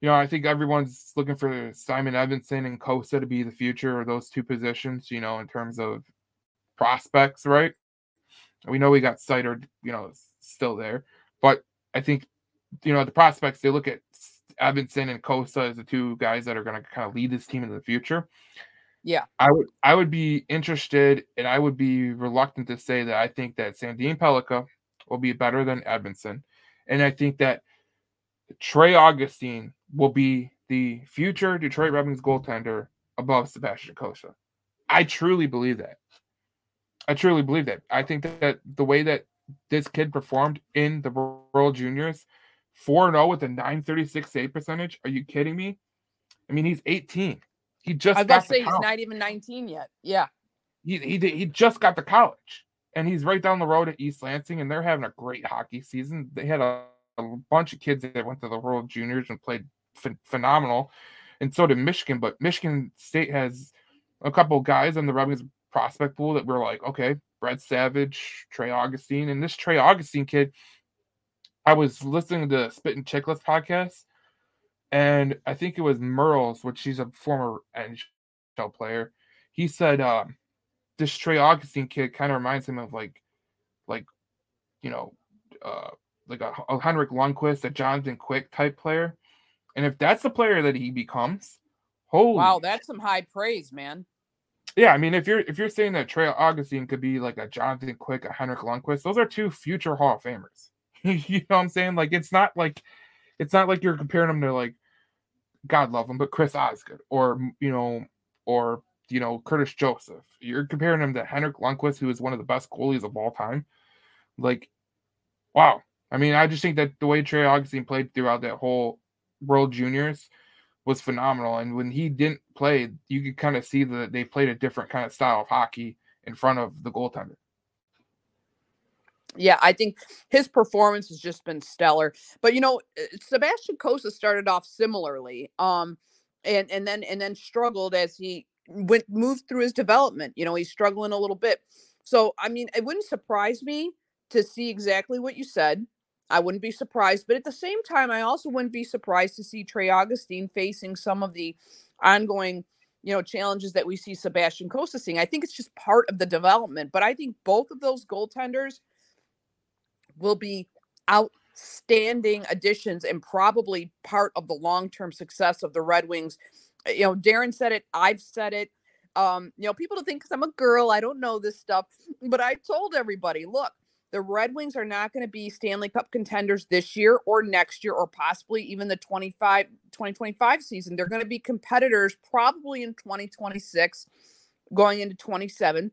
You know, I think everyone's looking for Simon Edvinsson and Cossa to be the future of those two positions. You know, in terms of prospects, right? We know we got Seider, you know, still there, but I think you know the prospects they look at Edvinsson and Cossa as the two guys that are going to kind of lead this team in the future. Yeah. I would I would be interested and I would be reluctant to say that I think that Sandin Pellikka will be better than Edvinsson. And I think that Trey Augustine will be the future Detroit Red Wings goaltender above Sebastian Cossa. I truly believe that. I truly believe that. I think that, that the way that this kid performed in the World Juniors, 4 0 with a 936 save percentage. Are you kidding me? I mean, he's 18. He just I got to say he's not even 19 yet. Yeah. He, he did, he just got to college, and he's right down the road at East Lansing, and they're having a great hockey season. They had a, a bunch of kids that went to the World Juniors and played ph- phenomenal, and so did Michigan. But Michigan State has a couple guys on the Wings prospect pool that we're like, okay, Brett Savage, Trey Augustine, and this Trey Augustine kid. I was listening to the Spit and Chicklets podcast, and I think it was Merles, which she's a former NHL player. He said uh, this Trey Augustine kid kind of reminds him of like, like, you know, uh, like a, a Henrik Lundqvist, a Jonathan Quick type player. And if that's the player that he becomes, holy wow, that's some high praise, man. Yeah, I mean, if you're if you're saying that Trey Augustine could be like a Jonathan Quick, a Henrik Lundqvist, those are two future Hall of Famers. you know what I'm saying? Like, it's not like it's not like you're comparing them to like God love him, but Chris Osgood or you know or you know Curtis Joseph. You're comparing him to Henrik Lundqvist, who is one of the best goalies of all time. Like, wow. I mean, I just think that the way Trey Augustine played throughout that whole World Juniors was phenomenal. And when he didn't play, you could kind of see that they played a different kind of style of hockey in front of the goaltender yeah, I think his performance has just been stellar. But you know, uh, Sebastian Cossa started off similarly, um, and and then and then struggled as he went moved through his development. You know, he's struggling a little bit. So I mean, it wouldn't surprise me to see exactly what you said. I wouldn't be surprised, but at the same time, I also wouldn't be surprised to see Trey Augustine facing some of the ongoing you know challenges that we see Sebastian Cossa seeing. I think it's just part of the development. But I think both of those goaltenders will be outstanding additions and probably part of the long-term success of the Red Wings. Uh, you know, Darren said it, I've said it. Um, you know, people to think because I'm a girl, I don't know this stuff, but I told everybody, look, the Red Wings are not going to be Stanley Cup contenders this year or next year or possibly even the 25 2025 season. They're going to be competitors probably in 2026 going into 27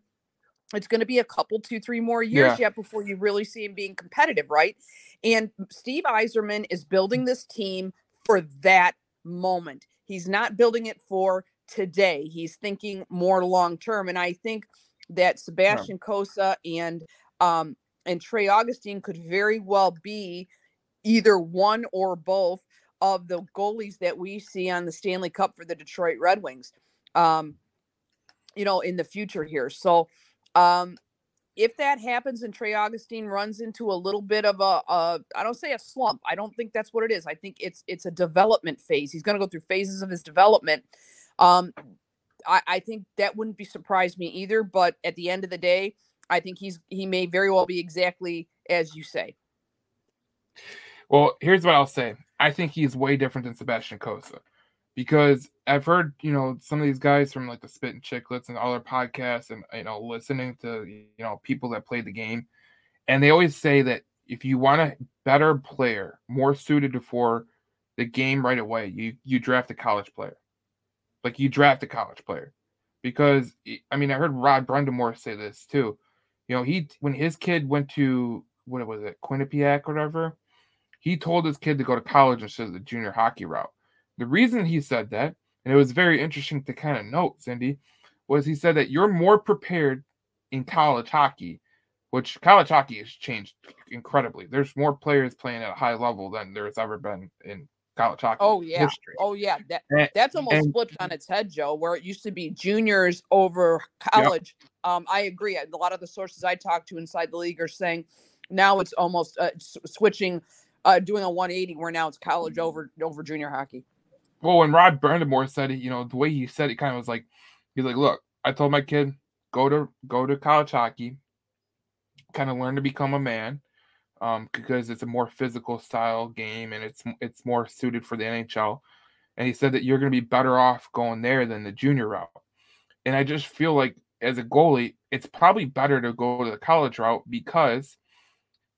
it's going to be a couple, two, three more years yeah. yet before you really see him being competitive, right? And Steve Yzerman is building this team for that moment. He's not building it for today. He's thinking more long term. And I think that Sebastian yeah. Cossa and um, and Trey Augustine could very well be either one or both of the goalies that we see on the Stanley Cup for the Detroit Red Wings. Um, you know, in the future here. So um, if that happens and Trey Augustine runs into a little bit of a, a I don't say a slump. I don't think that's what it is. I think it's it's a development phase. He's going to go through phases of his development. Um, I, I think that wouldn't be surprise me either. But at the end of the day, I think he's he may very well be exactly as you say. Well, here's what I'll say. I think he's way different than Sebastian Cossa because I've heard, you know, some of these guys from like the Spit and Chicklets and other podcasts and, you know, listening to, you know, people that play the game. And they always say that if you want a better player, more suited for the game right away, you, you draft a college player. Like you draft a college player. Because, I mean, I heard Rod Brind'Amour say this too. You know, he, when his kid went to, what was it, Quinnipiac or whatever, he told his kid to go to college instead of the junior hockey route the reason he said that, and it was very interesting to kind of note, Cindy, was he said that you're more prepared in college hockey which college hockey has changed incredibly. There's more players playing at a high level than there's ever been in college hockey. Oh yeah, history. oh yeah. That And- that's almost and- flipped on its head, Joe. Where it used to be juniors over college. Um, I agree. A lot of the sources I talked to inside the league are saying now it's almost uh, switching, uh, doing a 180 where now it's college over over junior hockey. Well, when Rod Brind'Amour said it, you know, the way he said it kind of was like, he's like, look, I told my kid, go to go to college hockey, kind of learn to become a man, um, because it's a more physical style game and it's it's more suited for the NHL. And he said that you're going to be better off going there than the junior route. And I just feel like as a goalie, it's probably better to go to the college route because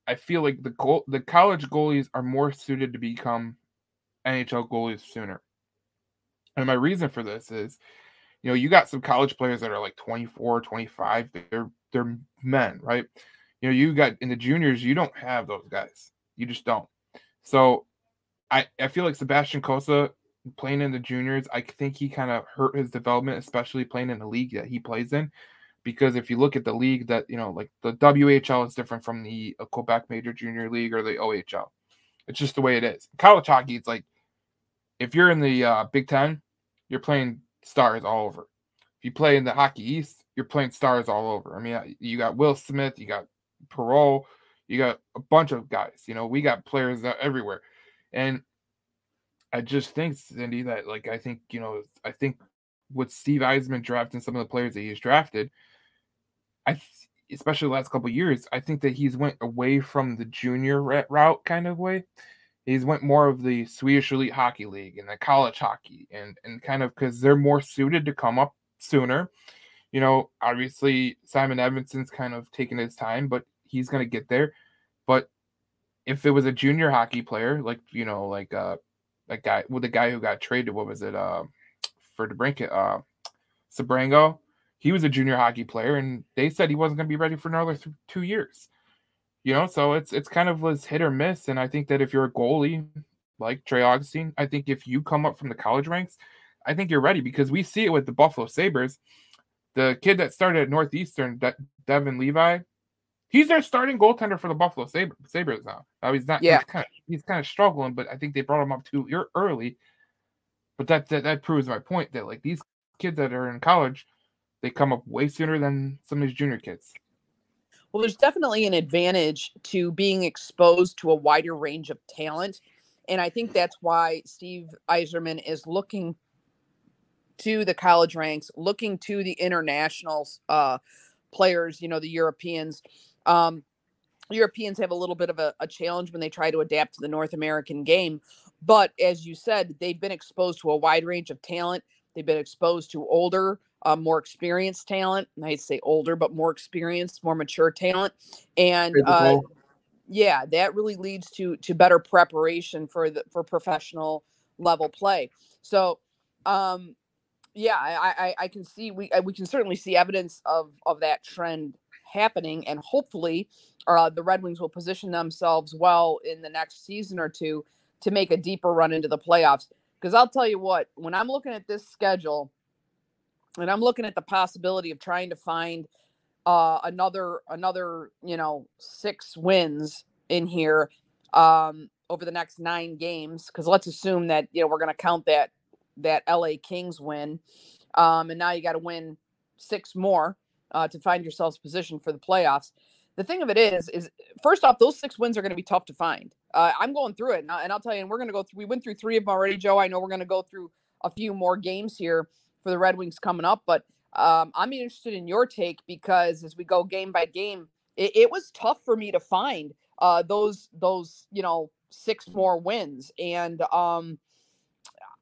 I feel like the goal the college goalies are more suited to become NHL goalies sooner. And my reason for this is, you know, you got some college players that are like 24, 25, they're they're men, right? You know, you got in the juniors, you don't have those guys. You just don't. So I I feel like Sebastian Cossa playing in the juniors, I think he kind of hurt his development, especially playing in the league that he plays in. Because if you look at the league that, you know, like the WHL is different from the uh, Quebec Major Junior League or the OHL. It's just the way it is. College hockey, it's like if you're in the uh, Big Ten, you're playing stars all over. If you play in the Hockey East, you're playing stars all over. I mean, you got Will Smith, you got Perreault, you got a bunch of guys. You know, we got players everywhere, and I just think, Cindy, that like I think you know, I think with Steve Yzerman drafting some of the players that he's drafted, I especially the last couple years, I think that he's went away from the junior route kind of way he's went more of the Swedish Elite Hockey League and the college hockey and and kind of because they're more suited to come up sooner. You know, obviously Simon Edvinsson's kind of taking his time, but he's gonna get there. But if it was a junior hockey player, like you know, like uh that guy with the guy who got traded, what was it, uh for DeBrincat, uh Sebrango, he was a junior hockey player, and they said he wasn't gonna be ready for another th- two years you know so it's it's kind of was hit or miss and i think that if you're a goalie like trey augustine i think if you come up from the college ranks i think you're ready because we see it with the buffalo sabres. The kid that started at northeastern De- devon levi he's their starting goaltender for the buffalo Sabre, sabres now. Now he's not Yeah. he's kind of he's kind of struggling but i think they brought him up too early. But that, that that proves my point that like these kids that are in college they come up way sooner than some of these junior kids Well, there's definitely an advantage to being exposed to a wider range of talent. And I think that's why Steve Yzerman is looking to the college ranks, looking to the international uh, players, you know, the Europeans. Um, Europeans have a little bit of a, a challenge when they try to adapt to the North American game. But as you said, they've been exposed to a wide range of talent. They've been exposed to older, uh, more experienced talent. I'd say older, but more experienced, more mature talent. And uh, yeah, that really leads to to better preparation for the for professional level play. So, um, yeah, I, I I can see we uh, we can certainly see evidence of of that trend happening, and hopefully, uh, the Red Wings will position themselves well in the next season or two to make a deeper run into the playoffs. Because I'll tell you what, when I'm looking at this schedule, and I'm looking at the possibility of trying to find uh, another another you know six wins in here um, over the next nine games. Because let's assume that you know we're going to count that that LA Kings win, um, and now you got to win six more uh, to find yourselves positioned for the playoffs. The thing of it is, is first off, those six wins are going to be tough to find. Uh, I'm going through it, and, I, and I'll tell you, and we're going to go through. We went through three of them already, Joe. I know we're going to go through a few more games here for the Red Wings coming up, but um, I'm interested in your take because as we go game by game, it, it was tough for me to find uh, those those you know six more wins, and um,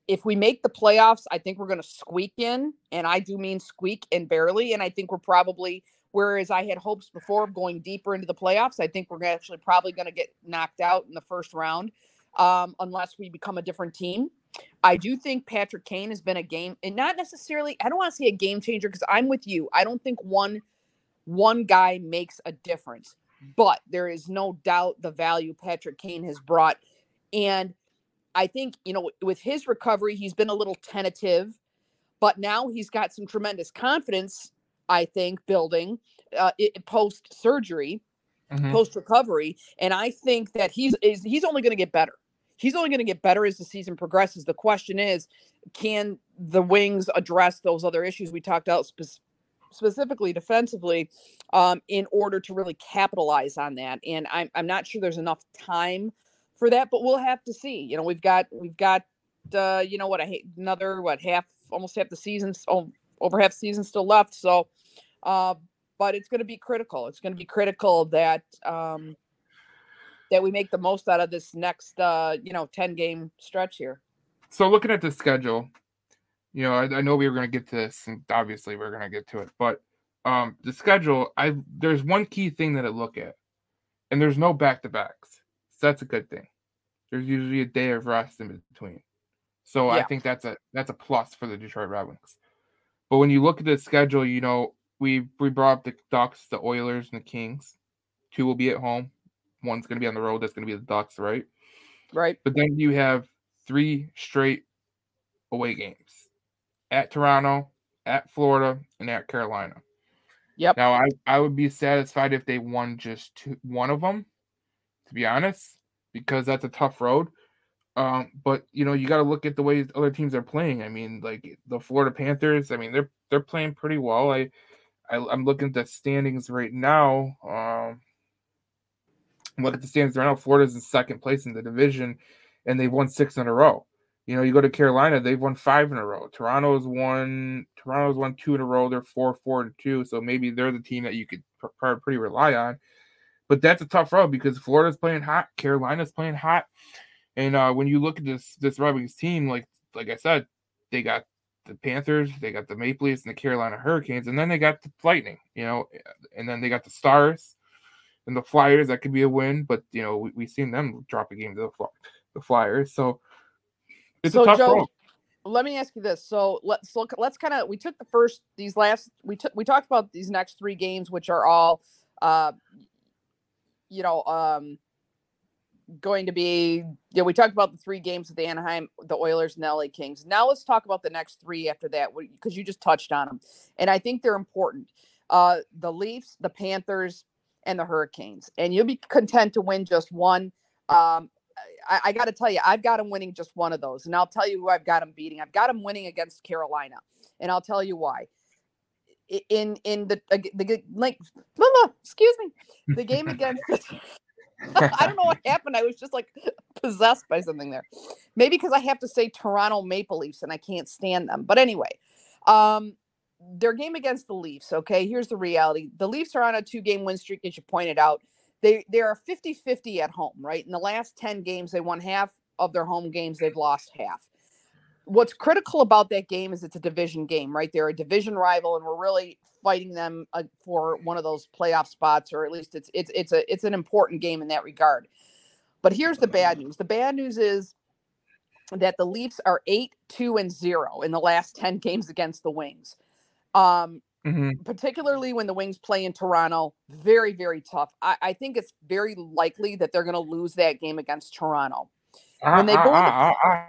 if we make the playoffs, I think we're going to squeak in, and I do mean squeak and barely, and I think we're probably. Whereas I had hopes before of going deeper into the playoffs, I think we're actually probably going to get knocked out in the first round, um, unless we become a different team. I do think Patrick Kane has been a game, and not necessarily. I don't want to say a game changer because I'm with you. I don't think one one guy makes a difference, but there is no doubt the value Patrick Kane has brought, and I think you know with his recovery, he's been a little tentative, but now he's got some tremendous confidence I think, building uh, post surgery, mm-hmm. post recovery, and I think that he's is he's only going to get better. He's only going to get better as the season progresses. The question is, can the Wings address those other issues we talked about spe- specifically defensively um, in order to really capitalize on that? And I'm I'm not sure there's enough time for that, but we'll have to see. You know, we've got we've got uh, you know what I hate another what half almost half the season oh, over half season still left. So uh, but it's going to be critical. It's going to be critical that um, that we make the most out of this next uh, you know 10 game stretch here. So looking at the schedule, you know, I, I know we were going to get to this, and obviously we're going to get to it, but um, the schedule, I there's one key thing that I look at, and there's no back to backs. So that's a good thing. There's usually a day of rest in between. So yeah. I think that's a that's a plus for the Detroit Red Wings. But when you look at the schedule, you know, we we brought up the Ducks, the Oilers, and the Kings. Two will be at home. One's going to be on the road. That's going to be the Ducks, right? Right. But then you have three straight away games at Toronto, at Florida, and at Carolina. Yep. Now I, I would be satisfied if they won just two, one of them, to be honest, because that's a tough road. Um, but you know, you got to look at the way other teams are playing. I mean, like the Florida Panthers. I mean, they're they're playing pretty well. I, I am looking at the standings right now. Um, look at the standings right now. Florida's in second place in the division, and they've won six in a row. You know, you go to Carolina, they've won five in a row. Toronto's won Toronto's won two in a row. They're four, four, and two. So maybe they're the team that you could pretty rely on. But that's a tough road because Florida's playing hot, Carolina's playing hot. And uh, when you look at this this Red Wings team, like like I said, they got the Panthers, they got the Maple Leafs, and the Carolina Hurricanes, and then they got the Lightning, you know, and then they got the Stars and the Flyers. That could be a win, but you know we we seen them drop a game to the the Flyers, so it's so a tough Joe, Let me ask you this: so let's look. Let's kind of we took the first these last we took we talked about these next three games, which are all, uh, you know, um going to be yeah we talked about the three games with the anaheim the oilers and the la kings now let's talk about the next three after that because you just touched on them and i think they're important uh the leafs the panthers and the hurricanes and you'll be content to win just one um I, I got to tell you, I've got them winning just one of those, and I'll tell you who I've got them beating. I've got them winning against Carolina, and I'll tell you why. In in the the like, excuse me, the game against I don't know what happened. I was just like possessed by something there. Maybe because I have to say Toronto Maple Leafs and I can't stand them. But anyway, um, their game against the Leafs. Okay, here's the reality: the Leafs are on a two-game win streak, as you pointed out. They they are 50-50 at home, right? In the last 10 games, they won half of their home games. They've lost half what's critical about that game is it's a division game, right? They're a division rival, and we're really fighting them uh, for one of those playoff spots, or at least it's it's it's a it's an important game in that regard. But here's the bad news: the bad news is that the Leafs are eight two and zero in the last ten games against the Wings. Um, mm-hmm. particularly when the Wings play in Toronto, very very tough. I, I think it's very likely that they're going to lose that game against Toronto. When they go. Uh, uh,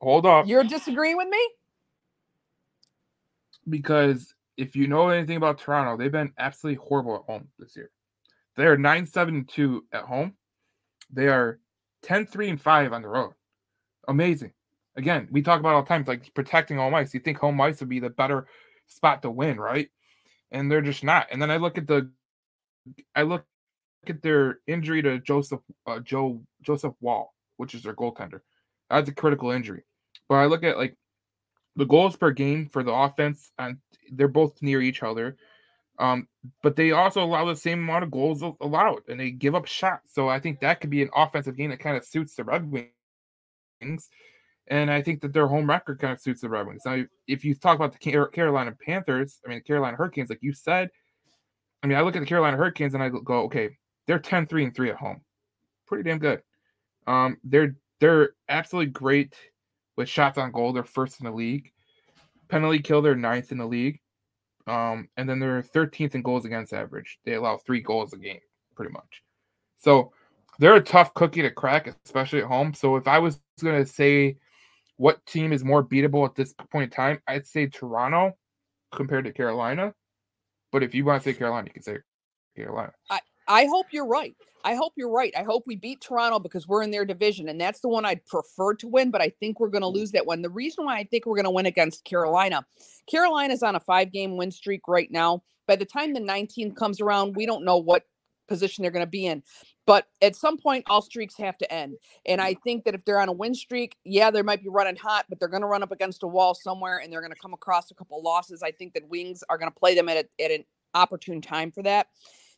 Hold up. You're disagreeing with me? Because if you know anything about Toronto, they've been absolutely horrible at home this year. They are 9 7 2 at home. They are 10 3 and 5 on the road. Amazing. Again, we talk about all the time like protecting home ice. You think home ice would be the better spot to win, right? And they're just not. And then I look at the I look at their injury to Joseph uh, Joe Joseph Woll, which is their goaltender. That's a critical injury. But I look at like the goals per game for the offense, and they're both near each other. Um, but they also allow the same amount of goals allowed, and they give up shots. So I think that could be an offensive game that kind of suits the Red Wings. And I think that their home record kind of suits the Red Wings. Now, if you talk about the Carolina Panthers, I mean, the Carolina Hurricanes, like you said, I mean, I look at the Carolina Hurricanes and I go, okay, they're 10 3 and 3 at home. Pretty damn good. Um, they're they're absolutely great with shots on goal. They're first in the league. Penalty kill, they're ninth in the league. Um, and then they're 13th in goals against average. They allow three goals a game, pretty much. So they're a tough cookie to crack, especially at home. So if I was going to say what team is more beatable at this point in time, I'd say Toronto compared to Carolina. But if you want to say Carolina, you can say Carolina. I, I hope you're right. I hope you're right. I hope we beat Toronto because we're in their division, and that's the one I'd prefer to win. But I think we're going to lose that one. The reason why I think we're going to win against Carolina, Carolina's on a five-game win streak right now. By the time the 19th comes around, we don't know what position they're going to be in. But at some point, all streaks have to end. And I think that if they're on a win streak, yeah, they might be running hot, but they're going to run up against a wall somewhere and they're going to come across a couple losses. I think that Wings are going to play them at, a, at an opportune time for that.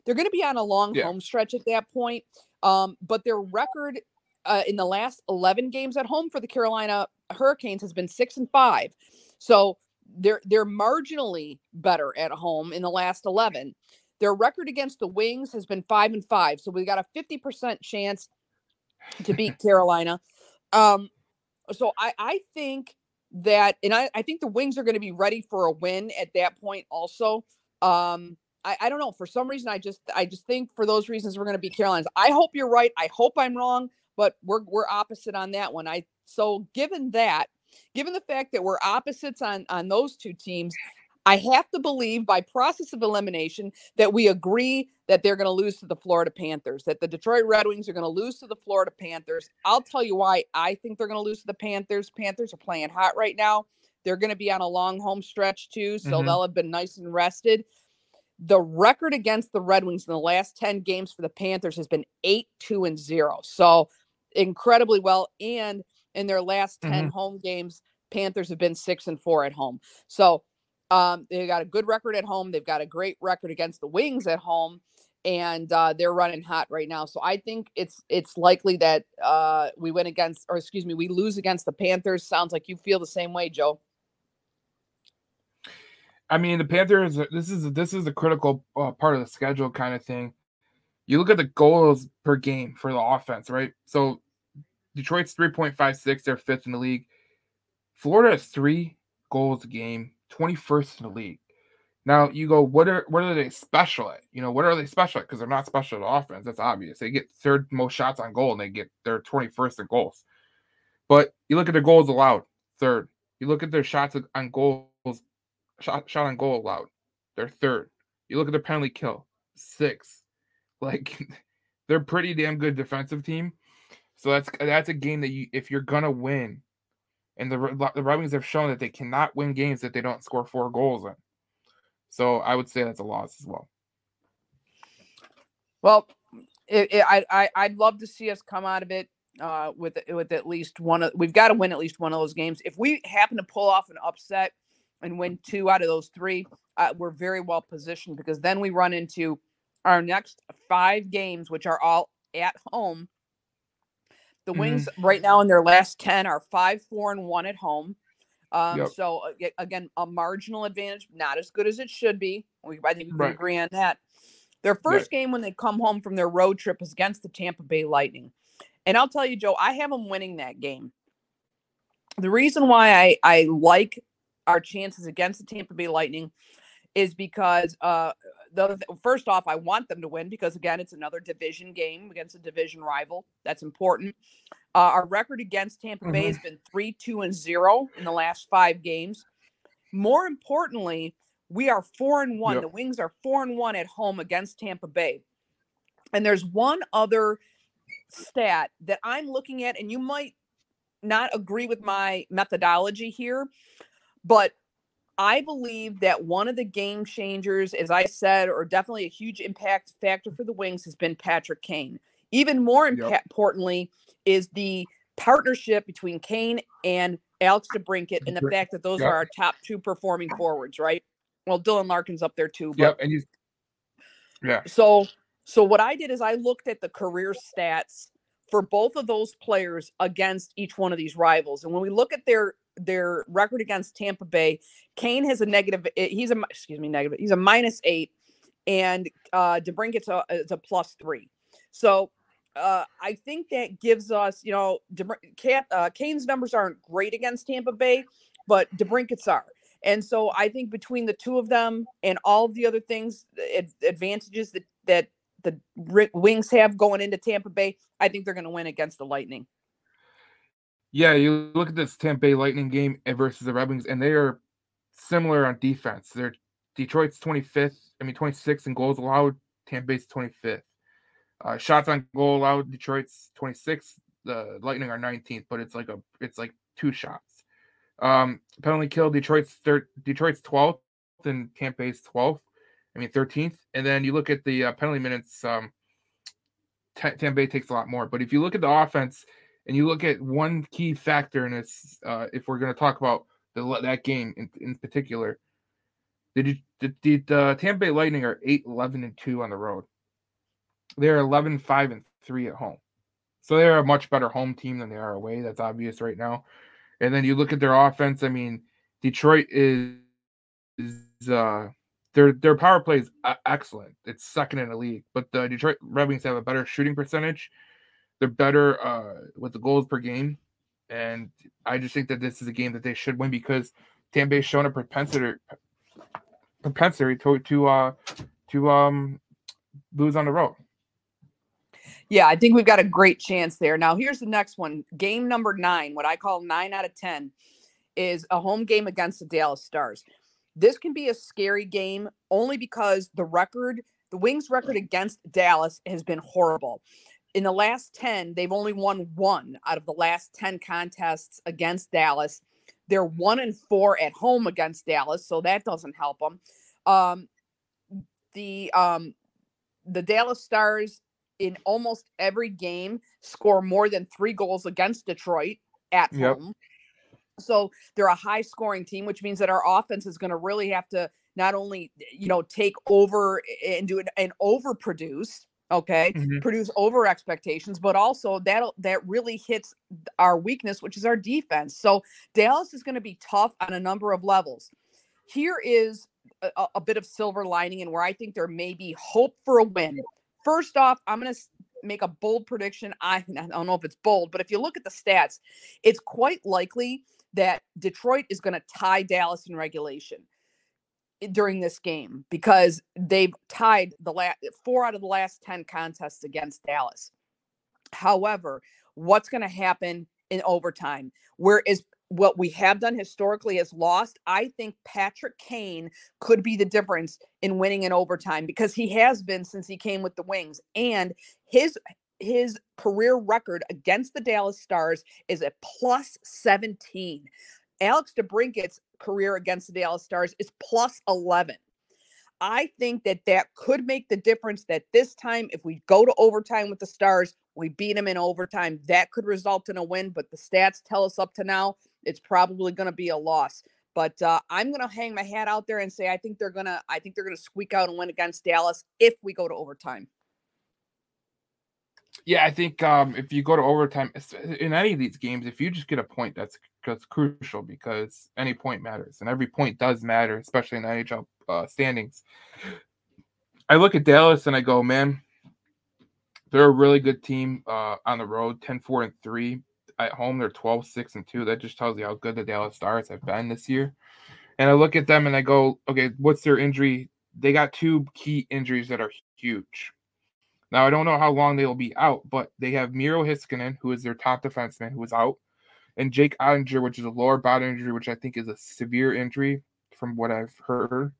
They're going to be on a long yeah. home stretch at that point. Um, but their record uh, in the last 11 games at home for the Carolina Hurricanes has been six and five. So they're they're marginally better at home in the last 11. Their record against the Wings has been five and five. So we got a 50% chance to beat Carolina. Um, so I, I think that, and I, I think the Wings are going to be ready for a win at that point also. Um, I, I don't know. For some reason, I just I just think for those reasons we're going to be Carolinas. I hope you're right. I hope I'm wrong, but we're we're opposite on that one. I so given that, given the fact that we're opposites on on those two teams, I have to believe by process of elimination that we agree that they're going to lose to the Florida Panthers, that the Detroit Red Wings are going to lose to the Florida Panthers. I'll tell you why I think they're going to lose to the Panthers. Panthers are playing hot right now. They're going to be on a long home stretch too, so mm-hmm. they'll have been nice and rested. The record against the Red Wings in the last 10 games for the Panthers has been 8 2 and 0. So incredibly well. And in their last 10 mm-hmm. home games, Panthers have been 6 and 4 at home. So um, they got a good record at home. They've got a great record against the Wings at home, and uh, they're running hot right now. So I think it's it's likely that uh, we win against, or excuse me, we lose against the Panthers. Sounds like you feel the same way, Joe. I mean, the Panthers. This is this is a critical uh, part of the schedule, kind of thing. You look at the goals per game for the offense, right? So Detroit's three point five six. They're fifth in the league. Florida has three goals a game, twenty first in the league. Now you go, what are what are they special at? You know, what are they special at? Because they're not special at offense. That's obvious. They get third most shots on goal, and they get their twenty first in goals. But you look at their goals allowed, third. You look at their shots on goals shot shot on goal allowed. They're third. You look at their penalty kill, six. Like they're pretty damn good defensive team. So that's that's a game that you if you're gonna win, and the the Red Wings have shown that they cannot win games that they don't score four goals in. So I would say that's a loss as well. Well, it, it, I, I I'd love to see us come out of it uh, with with at least one of we've got to win at least one of those games. If we happen to pull off an upset and win two out of those three, uh, we're very well positioned because then we run into our next five games, which are all at home. The mm-hmm. Wings right now in their last 10 are five, four, and one at home. Um, yep. So uh, again, a marginal advantage, not as good as it should be. We, I think we right. agree on that. Their first right. game when they come home from their road trip is against the Tampa Bay Lightning. And I'll tell you, Joe, I have them winning that game. The reason why I, I like our chances against the Tampa Bay Lightning is because uh the first off I want them to win because again it's another division game against a division rival that's important. Uh, our record against Tampa mm-hmm. Bay has been 3 2 and 0 in the last 5 games. More importantly, we are 4 and 1. Yep. The Wings are 4 and 1 at home against Tampa Bay. And there's one other stat that I'm looking at and you might not agree with my methodology here, but I believe that one of the game changers, as I said, or definitely a huge impact factor for the Wings has been Patrick Kane. Even more yep. importantly, is the partnership between Kane and Alex DeBrincat and the fact that those yep. are our top two performing forwards, right? Well, Dylan Larkin's up there too. But, yep, and he's yeah. So so what I did is I looked at the career stats for both of those players against each one of these rivals. And when we look at their their record against Tampa Bay. Kane has a negative. Eh, he's a excuse me negative. He's a minus eight, and uh, DeBrincat's a, it's a plus three. So uh, I think that gives us, you know, DeBr- uh, Kane's numbers aren't great against Tampa Bay, but DeBrincat's are. And so I think between the two of them and all of the other things, ad- advantages that that the Wings have going into Tampa Bay, I think they're going to win against the Lightning. Yeah, you look at this Tampa Bay Lightning game versus the Red Wings, and they are similar on defense. They're Detroit's 25th I mean 26 in goals allowed. Tampa Bay's 25th. Uh, shots on goal allowed. Detroit's 26th. The Lightning are 19th, but it's like a it's like two shots. Um, penalty kill. Detroit's. Detroit's 12th, and Tampa Bay's 12th. I mean 13th. And then you look at the uh, penalty minutes. Um, Tampa Bay takes a lot more. But if you look at the offense and you look at one key factor, and it's uh, if we're going to talk about the, that game in, in particular, the, the, the, Tampa Bay Lightning are 8 11 and 2 on the road. They're 11 5 and 3 at home. So they're a much better home team than they are away. That's obvious right now. And then you look at their offense. I mean, Detroit is, is uh, their their power play is excellent. It's second in the league, but the Detroit Red Wings have a better shooting percentage. They're better uh, with the goals per game, and I just think that this is a game that they should win because Tampa Bay's shown a propensity propensity to to uh to um lose on the road. Yeah, I think we've got a great chance there. Now, here's the next one. Game number nine, what I call nine out of 10, is a home game against the Dallas Stars. This can be a scary game only because the record, the Wings record against Dallas has been horrible. In the last 10, they've only won one out of the last 10 contests against Dallas. They're one and four at home against Dallas, so that doesn't help them. Um, the um, the Dallas Stars in almost every game score more than three goals against Detroit at yep. home. So they're a high scoring team, which means that our offense is going to really have to not only, you know, take over and do it and overproduce, okay, mm-hmm. produce over expectations, but also that that really hits our weakness, which is our defense. So Dallas is going to be tough on a number of levels. Here is a, a bit of silver lining and where I think there may be hope for a win. First off, I'm going to make a bold prediction. I, I don't know if it's bold, but if you look at the stats, it's quite likely that Detroit is going to tie Dallas in regulation during this game because they've tied the last four out of the last 10 contests against Dallas. However, what's going to happen in overtime? Where is what we have done historically is lost. I think Patrick Kane could be the difference in winning in overtime because he has been since he came with the Wings and his his career record against the Dallas Stars is a plus 17. Alex DeBrincat's career against the Dallas Stars is plus 11. I think that that could make the difference that this time, if we go to overtime with the Stars, we beat them in overtime. That could result in a win, but the stats tell us up to now it's probably going to be a loss. But uh, I'm going to hang my hat out there and say I think they're going to I think they're going to squeak out and win against Dallas if we go to overtime. Yeah, I think um, if you go to overtime in any of these games, if you just get a point, that's that's crucial because any point matters, and every point does matter, especially in NHL uh, standings. I look at Dallas and I go, man, they're a really good team uh, on the road, 10-4 and 3. At home, they're 12-6 and 2. That just tells you how good the Dallas Stars have been this year. And I look at them and I go, okay, what's their injury? They got two key injuries that are huge. Now I don't know how long they will be out, but they have Miro Heiskanen, who is their top defenseman, who is out, and Jake Oettinger, which is a lower body injury, which I think is a severe injury from what I've heard,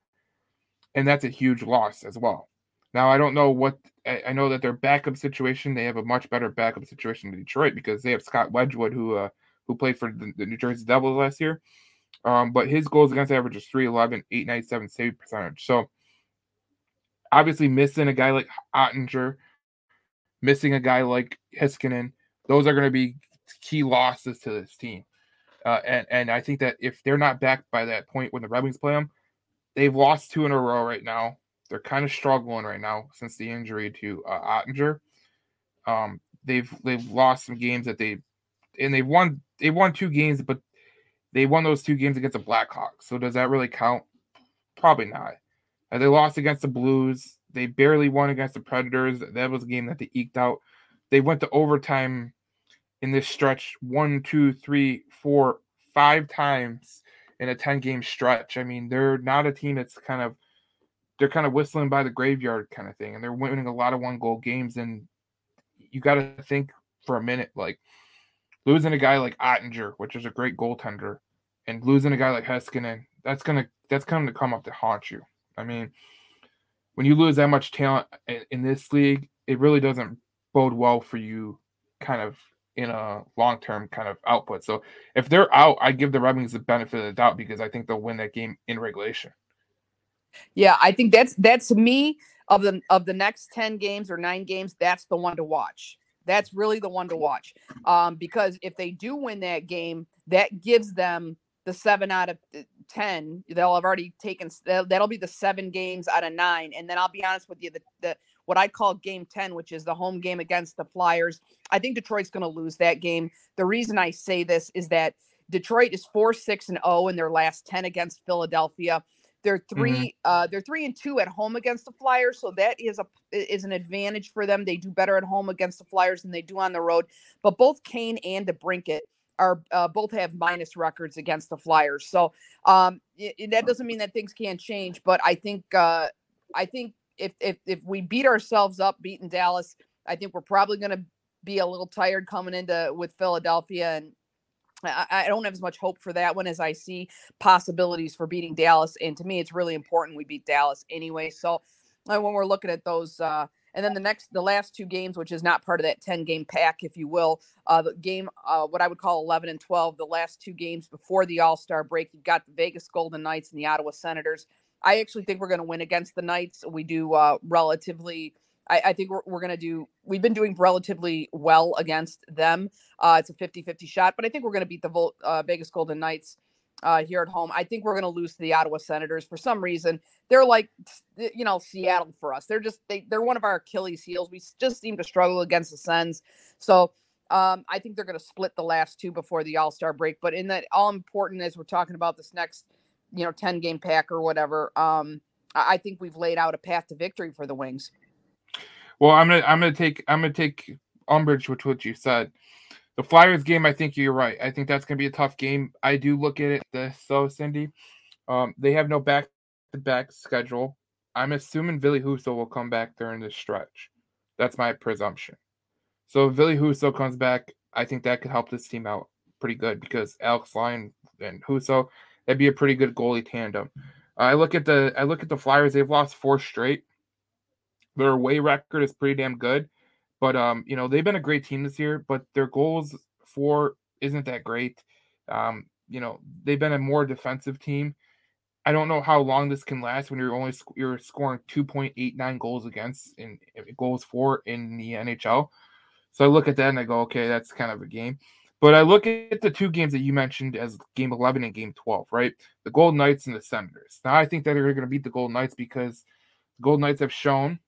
and that's a huge loss as well. Now I don't know what I, I know that their backup situation they have a much better backup situation in Detroit because they have Scott Wedgewood who uh, who played for the, the New Jersey Devils last year. Um, but his goals against average is 311, 897 save percentage. So obviously missing a guy like Oettinger, missing a guy like Heiskanen, those are going to be key losses to this team. Uh, and and I think that if they're not back by that point when the Red Wings play them, they've lost two in a row right now. They're kind of struggling right now since the injury to uh, Oettinger. Um, they've they've lost some games that they and they've won they won two games, but they won those two games against the Blackhawks. So does that really count? Probably not. Uh, they lost against the Blues. They barely won against the Predators. That was a game that they eked out. They went to overtime in this stretch one, two, three, four, five times in a 10 game stretch. I mean, they're not a team that's kind of they're kind of whistling by the graveyard kind of thing, and they're winning a lot of one goal games. And you got to think for a minute, like losing a guy like Oettinger, which is a great goaltender, and losing a guy like Heiskanen, that's gonna that's gonna come up to haunt you. I mean, when you lose that much talent in, this league, it really doesn't bode well for you, kind of in a long term kind of output. So if they're out, I give the Red Wings the benefit of the doubt because I think they'll win that game in regulation. Yeah, I think that's that's me of the of the next 10 games or 9 games, that's the one to watch. That's really the one to watch. Um, because if they do win that game, that gives them the 7 out of 10. They'll have already taken that'll be the 7 games out of 9 and then I'll be honest with you the, the what I call game 10, which is the home game against the Flyers. I think Detroit's going to lose that game. The reason I say this is that Detroit is 4 6 and 0 in their last 10 against Philadelphia. They're 3 mm-hmm. uh they're 3 and 2 at home against the Flyers, so that is a is an advantage for them. They do better at home against the Flyers than they do on the road. But both Kane and DeBrincat are uh, both have minus records against the Flyers. So um it, that doesn't mean that things can't change, but I think uh I think if if if we beat ourselves up beating Dallas, I think we're probably going to be a little tired coming into with Philadelphia and I, I, don't have as much hope for that one as I see possibilities for beating Dallas. And to me, it's really important we beat Dallas anyway. So uh, when we're looking at those, uh, and then the next, the last two games, which is not part of that 10 game pack, if you will, uh, the game, uh, what I would call 11 and 12, the last two games before the All Star break, you've got the Vegas Golden Knights and the Ottawa Senators. I actually think we're going to win against the Knights. We do uh, relatively. I, I, think we're, we're going to do. We've been doing relatively well against them. Uh, it's a 50-50 shot, but I think we're going to beat the uh, Vegas Golden Knights uh, here at home. I think we're going to lose to the Ottawa Senators for some reason. They're like, you know, Seattle for us. They're just they they're one of our Achilles heels. We just seem to struggle against the Sens. So um, I think they're going to split the last two before the All Star break. But in that all important as we're talking about this next you know 10 game pack or whatever um i think we've laid out a path to victory for the wings well i'm gonna i'm gonna take i'm gonna take umbrage with what you said the flyers game i think you're right. I think that's gonna be a tough game. I do look at it this so cindy. Um they have no back to back schedule. I'm assuming Ville Husso will come back during this stretch. That's my presumption. So if Ville Husso comes back i think that could help this team out pretty good because alex lyon and Husso that'd be a pretty good goalie tandem. I look at the I look at the Flyers. They've lost four straight. Their away record is pretty damn good, but um, you know they've been a great team this year. But their goals for isn't that great. Um, you know they've been a more defensive team. I don't know how long this can last when you're only you're scoring 2.89 goals against in goals for in the NHL. So I look at that and I go, okay, that's kind of a game. But I look at the two games that you mentioned as game 11 and game 12, right? The Golden Knights and the Senators. Now, I think that they're going to beat the Golden Knights because the Golden Knights have shown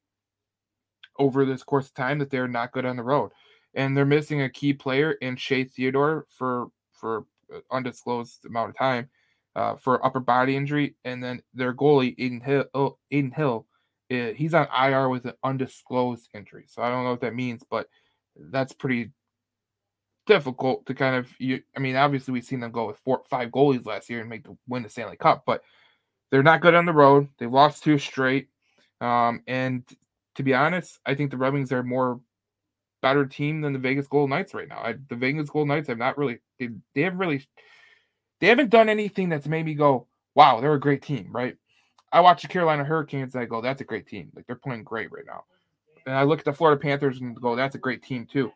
over this course of time that they're not good on the road. And they're missing a key player in Shea Theodore for for undisclosed amount of time uh, for upper body injury. And then their goalie, Adin Hill, oh, Adin Hill he's on IR with an undisclosed injury. So I don't know what that means, but that's pretty difficult to kind of you I mean obviously we've seen them go with four five goalies last year and make the win the Stanley Cup, but they're not good on the road. They lost two straight. Um, and to be honest, I think the Red Wings are more better team than the Vegas Golden Knights right now. I, the Vegas Golden Knights have not really they, they haven't really they haven't done anything that's made me go, wow, they're a great team, right? I watch the Carolina Hurricanes and I go, that's a great team. Like they're playing great right now. And I look at the Florida Panthers and go, that's a great team too.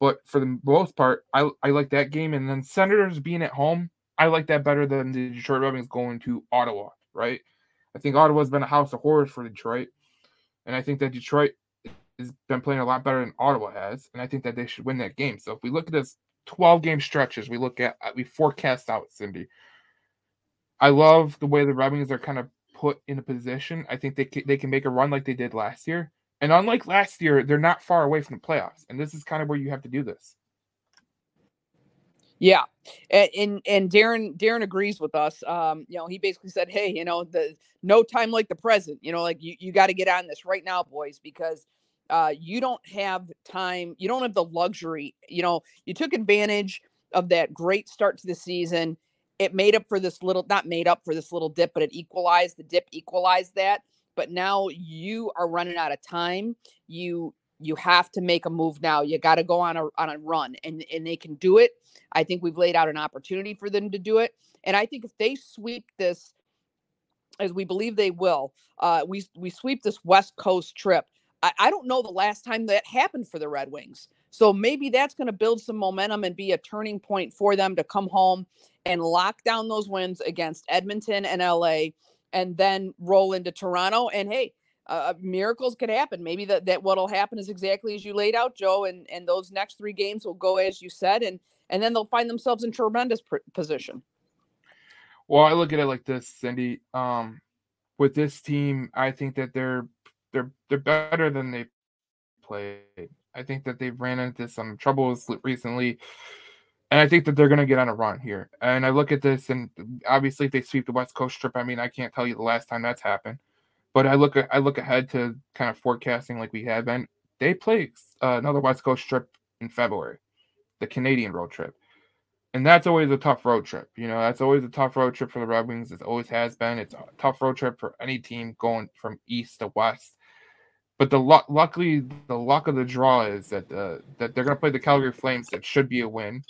But for the most part, I, I like that game. And then Senators being at home, I like that better than the Detroit Red Wings going to Ottawa, right? I think Ottawa's been a house of horrors for Detroit. And I think that Detroit has been playing a lot better than Ottawa has. And I think that they should win that game. So if we look at this 12 game stretches, we look at, uh, we forecast out, Cindy. I love the way the Red Wings are kind of put in a position. I think they can, they can make a run like they did last year. And unlike last year, they're not far away from the playoffs. And this is kind of where you have to do this. Yeah, and and Darren Darren agrees with us. Um, you know, he basically said, "Hey, you know, the no time like the present. You know, like you you got to get on this right now, boys, because uh, you don't have time. You don't have the luxury. You know, you took advantage of that great start to the season. It made up for this little, not made up for this little dip, but it equalized. The dip equalized that but now you are running out of time you you have to make a move now you got to go on a on a run and and they can do it i think we've laid out an opportunity for them to do it and i think if they sweep this as we believe they will, uh, we we sweep this West Coast trip. I, I don't know the last time that happened for the Red Wings. So maybe that's going to build some momentum and be a turning point for them to come home and lock down those wins against Edmonton and LA and then roll into Toronto. And hey, uh, miracles could happen. Maybe that, that what'll happen is exactly as you laid out, Joe, and, and those next three games will go as you said, and and then they'll find themselves in tremendous pr- position. Well, I look at it like this, Cindy. Um, with this team, I think that they're they're they're better than they played. I think that they've ran into some troubles recently, and I think that they're going to get on a run here. And I look at this, and obviously, if they sweep the West Coast trip, I mean, I can't tell you the last time that's happened. But I look I look ahead to kind of forecasting like we have been. They play uh, another West Coast trip in February, the Canadian road trip and that's always a tough road trip. You know, that's always a tough road trip for the Red Wings. It always has been. It's a tough road trip for any team going from east to west. But the luck, luckily, the luck of the draw is that the that they're going to play the Calgary Flames. That should be a win.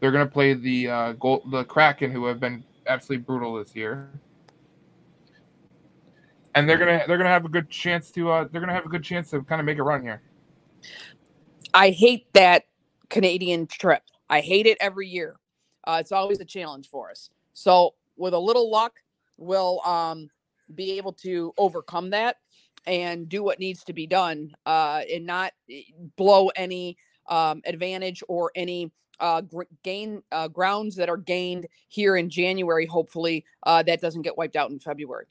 They're going to play the uh, gold, the Kraken, who have been absolutely brutal this year, and they're gonna they're gonna have a good chance to uh, they're gonna have a good chance to kind of make a run here. I hate that Canadian trip. I hate it every year. Uh, it's always a challenge for us. So with a little luck, we'll um, be able to overcome that and do what needs to be done uh, and not eh, blow any um, advantage or any uh, gr- gain uh, grounds that are gained here in January. Hopefully, uh, that doesn't get wiped out in February.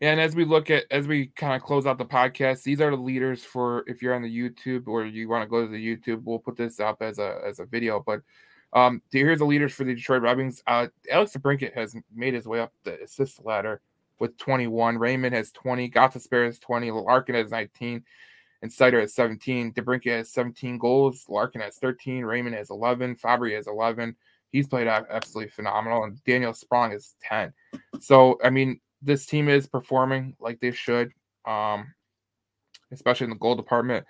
And as we look at as we kind of close out the podcast, these are the leaders for if you're on the YouTube or you want to go to the YouTube, we'll put this up as a as a video. But um here's the leaders for the Detroit Red Wings. Uh Alex DeBrincat has made his way up the assist ladder with 21. Raymond has 20, Gostisbehere has 20, Larkin has 19, and Seider has 17. DeBrincat has 17 goals, Larkin has 13, Raymond has 11, Fabbri has 11. He's played absolutely phenomenal, and Daniel Sprong is 10. So, I mean, this team is performing like they should, um, especially in the goal department.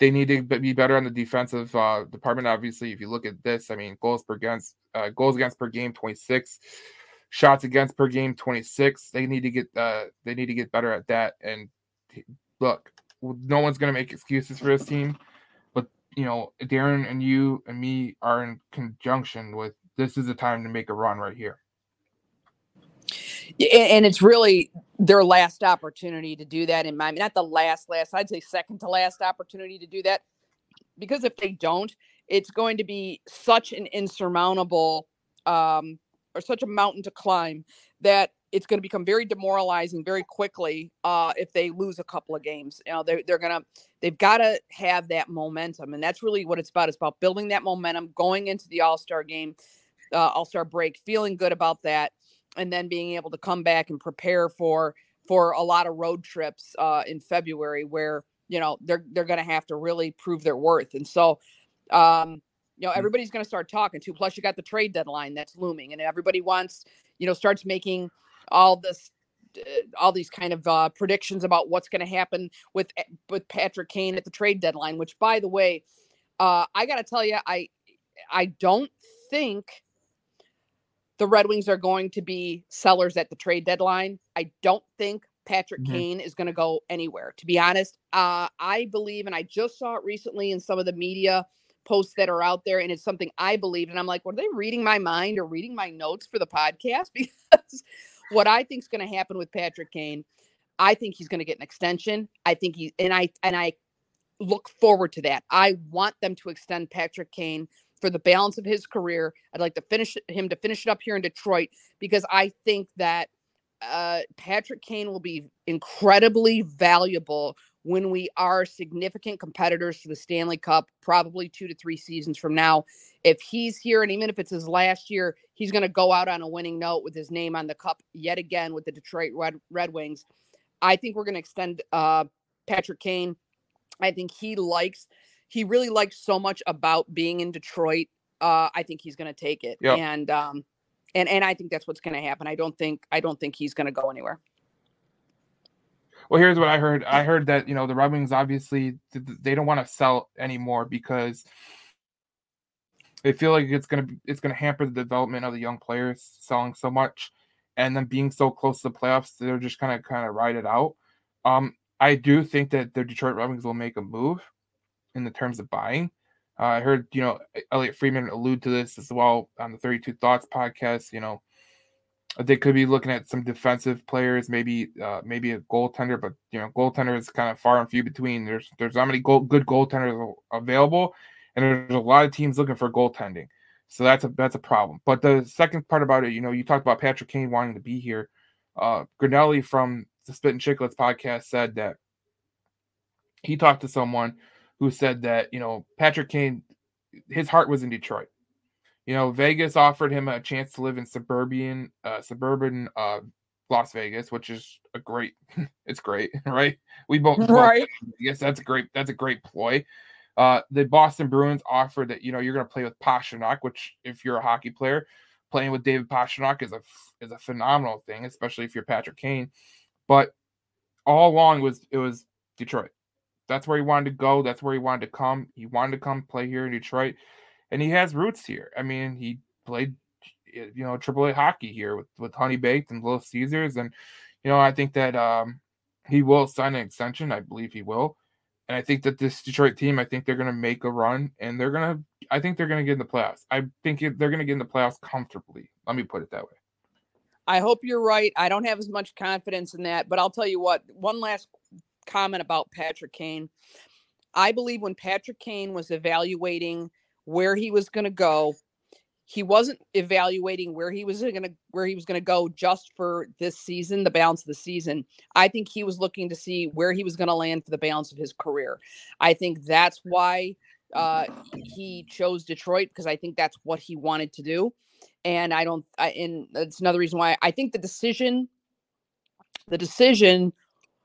They need to be better on the defensive uh, department. Obviously, if you look at this, I mean, goals per against uh, goals against per game, twenty six, shots against per game, twenty six. They need to get uh, they need to get better at that. And look, no one's going to make excuses for this team, but you know, Darren and you and me are in conjunction with this is the time to make a run right here and it's really their last opportunity to do that in my not the last last i'd say second to last opportunity to do that. Because if they don't it's going to be such an insurmountable um, or such a mountain to climb that it's going to become very demoralizing very quickly uh, if they lose a couple of games. You know they're, they're gonna they've got to have that momentum and that's really what it's about. It's about building that momentum going into the all-star game uh, all-star break feeling good about that and then being able to come back and prepare for for a lot of road trips uh, in February where you know they're they're going to have to really prove their worth. And so, um, you know, mm. everybody's going to start talking too. Plus, you got the trade deadline that's looming, and everybody wants you know starts making all this all these kind of uh, predictions about what's going to happen with eh, with Patrick Kane at the trade deadline. Which, by the way, uh, I got to tell you, I I don't think the Red Wings are going to be sellers at the trade deadline. I don't think Patrick mm-hmm. Kane is going to go anywhere. To be honest, uh, I believe, and I just saw it recently in some of the media posts that are out there, and it's something I believe. And I'm like, were they reading my mind or reading my notes for the podcast? Because what I think is going to happen with Patrick Kane, I think he's going to get an extension. I think he and I and I look forward to that. I want them to extend Patrick Kane for the balance of his career. I'd like to finish him to finish it up here in Detroit because I think that uh, Patrick Kane will be incredibly valuable when we are significant competitors for the Stanley Cup, probably two to three seasons from now. If he's here, and even if it's his last year, he's going to go out on a winning note with his name on the cup yet again with the Detroit Red, Red Wings. I think we're going to extend uh, Patrick Kane. I think he likes he really likes so much about being in Detroit. Uh, I think he's going to take it, yep. and um, and and I think that's what's going to happen. I don't think I don't think he's going to go anywhere. Well, here's what I heard. I heard that you know the Red Wings obviously they don't want to sell anymore because they feel like it's gonna it's gonna hamper the development of the young players selling so much, and then being so close to the playoffs, they're just kind of kind of ride it out. Um, I do think that the Detroit Red Wings will make a move in the terms of buying. Uh, I heard you know Elliotte Friedman allude to this as well on the Thirty Two Thoughts podcast. You know, they could be looking at some defensive players, maybe uh, maybe a goaltender, but you know, goaltender is kind of far and few between. There's there's not many goal, good goaltenders available, and there's a lot of teams looking for goaltending. So that's a that's a problem. But the second part about it, you know, you talked about Patrick Kane wanting to be here. Uh Grinelli from the Spittin' Chiclets podcast said that he talked to someone who said that, you know, Patrick Kane, his heart was in Detroit. You know, Vegas offered him a chance to live in suburban, uh, suburban uh, Las Vegas, which is a great, it's great, right? We both, right. Yes, that's a great, that's a great ploy. Uh, the Boston Bruins offered that you know you're going to play with Pastrnak, which if you're a hockey player, playing with David Pastrnak is a is a phenomenal thing, especially if you're Patrick Kane. But all along was it was Detroit. That's where he wanted to go. That's where he wanted to come. He wanted to come play here in Detroit, and he has roots here. I mean, he played, you know, Triple A hockey here with with Honey Baked and Little Caesars, and you know, I think that um, he will sign an extension. I believe he will, and I think that this Detroit team, I think they're going to make a run, and they're going to, I think they're going to get in the playoffs. I think they're going to get in the playoffs comfortably. Let me put it that way. I hope you're right. I don't have as much confidence in that, but I'll tell you what. One last comment about Patrick Kane. I believe when Patrick Kane was evaluating where he was going to go, he wasn't evaluating where he was going to where he was going to go just for this season, the balance of the season. I think he was looking to see where he was going to land for the balance of his career. I think that's why uh, he chose Detroit because I think that's what he wanted to do. And I don't, I, and that's another reason why I think the decision, the decision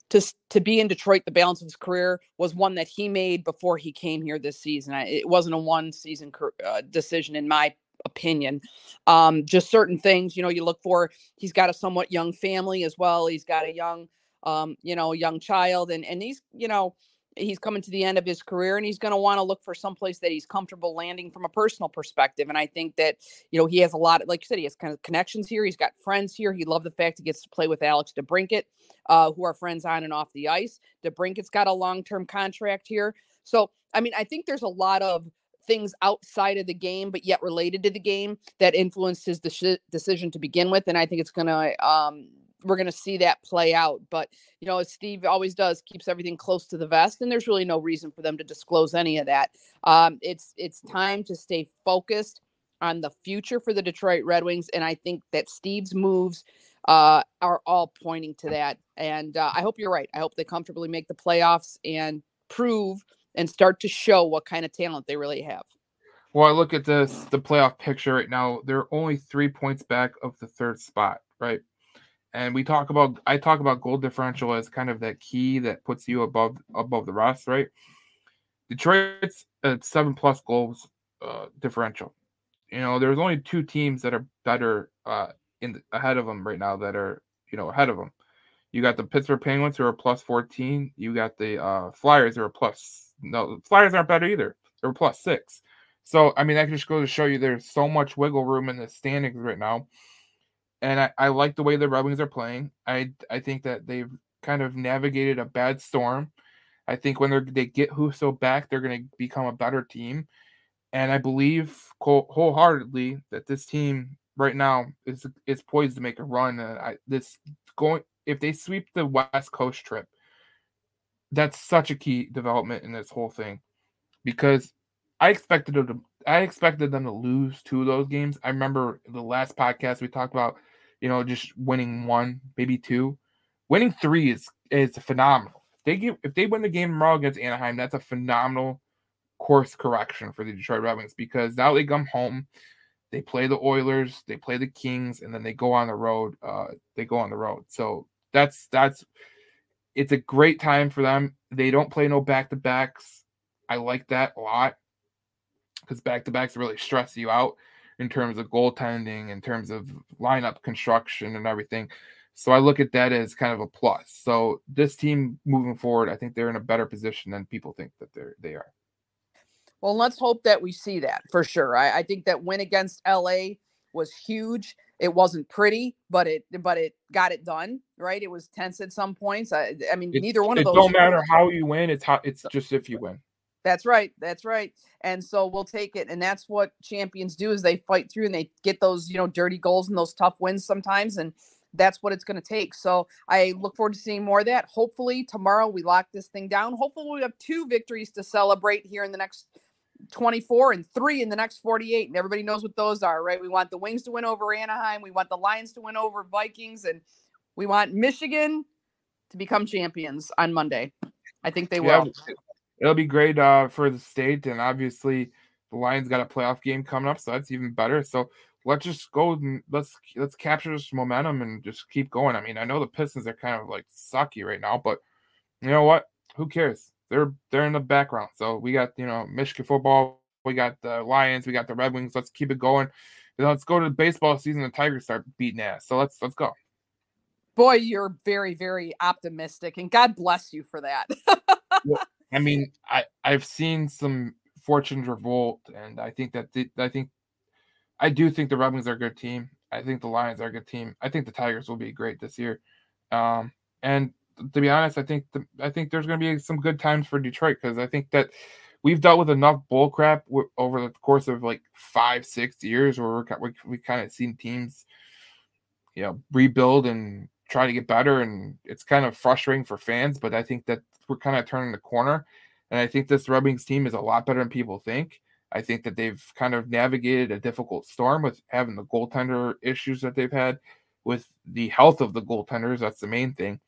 to to be in Detroit the balance of his career was one that he made before he came here this season. It wasn't a one season uh, decision in my opinion. Um, just certain things, you know, you look for. He's got a somewhat young family as well. He's got a young, um, you know, young child, and and he's, you know, he's coming to the end of his career and he's going to want to look for some place that he's comfortable landing from a personal perspective. And I think that, you know, he has a lot, of, like you said, he has kind of connections here. He's got friends here. He loved the fact he gets to play with Alex DeBrincat, uh, who are friends on and off the ice. DeBrincat's got a long-term contract here. So, I mean, I think there's a lot of things outside of the game, but yet related to the game that influenced his de- decision to begin with. And I think it's going to um, we're going to see that play out. But, you know, as Steve always does, keeps everything close to the vest, and there's really no reason for them to disclose any of that. Um, it's it's time to stay focused on the future for the Detroit Red Wings, and I think that Steve's moves uh, are all pointing to that. And uh, I hope you're right. I hope they comfortably make the playoffs and prove and start to show what kind of talent they really have. Well, I look at this the playoff picture right now. They're only three points back of the third spot, right? And we talk about I talk about goal differential as kind of that key that puts you above above the rest, right? Detroit's at seven plus goals uh, differential. You know, there's only two teams that are better uh, in ahead of them right now that are you know ahead of them. You got the Pittsburgh Penguins who are plus 14. You got the uh, Flyers who are plus no Flyers aren't better either. They're plus six. So I mean that just goes to show you there's so much wiggle room in the standings right now and I, I like the way the Red Wings are playing. I I think that they've kind of navigated a bad storm. I think when they they get Husso back, they're going to become a better team, and I believe wholeheartedly that this team right now is is poised to make a run. I this going if they sweep the West Coast trip, that's such a key development in this whole thing, because I expected them to I expected them to lose two of those games. I remember the last podcast we talked about you know, just winning one, maybe two. Winning three is is phenomenal. They give if they win the game tomorrow against Anaheim, that's a phenomenal course correction for the Detroit Red Wings because now they come home, they play the Oilers, they play the Kings, and then they go on the road. Uh, they go on the road. So that's that's it's a great time for them. They don't play no back to backs. I like that a lot because back to backs really stress you out in terms of goaltending, in terms of lineup construction and everything. So I look at that as kind of a plus. So this team moving forward, I think they're in a better position than people think that they're they are. Well, let's hope that we see that for sure. I, I think that win against LA was huge. It wasn't pretty, but it but it got it done. Right? It was tense at some points. I, I mean, It, neither one of those. It don't matter how you win. It's how it's just if you win. That's right. That's right. And so we'll take it. And that's what champions do is they fight through and they get those, you know, dirty goals and those tough wins sometimes. And that's what it's going to take. So I look forward to seeing more of that. Hopefully tomorrow we lock this thing down. Hopefully we have two victories to celebrate here in the next 24 and three in the next 48. And everybody knows what those are, right? We want the Wings to win over Anaheim. We want the Lions to win over Vikings. And we want Michigan to become champions on Monday. I think they Yeah, will. It'll be great uh, for the state, and obviously the Lions got a playoff game coming up, so that's even better. So let's just go and let's let's capture this momentum and just keep going. I mean, I know the Pistons are kind of like sucky right now, but you know what? Who cares? They're they're in the background. So we got you know Michigan football, we got the Lions, we got the Red Wings. Let's keep it going. Let's go to the baseball season. The Tigers start beating ass. So let's let's go. Boy, you're very, very optimistic, and God bless you for that. I mean, I I've seen some fortunes revolt, and I think that the, I think I do think the Wings are a good team. I think the Lions are a good team. I think the Tigers will be great this year. Um, and to be honest, I think the, I think there's going to be some good times for Detroit because I think that we've dealt with enough bull crap w- over the course of like five, six years where we we kind of seen teams, you know, rebuild and try to get better, and it's kind of frustrating for fans. But I think that we're kind of turning the corner, and I think this Red Wings team is a lot better than people think. I think that they've kind of navigated a difficult storm with having the goaltender issues that they've had, with the health of the goaltenders. That's the main thing.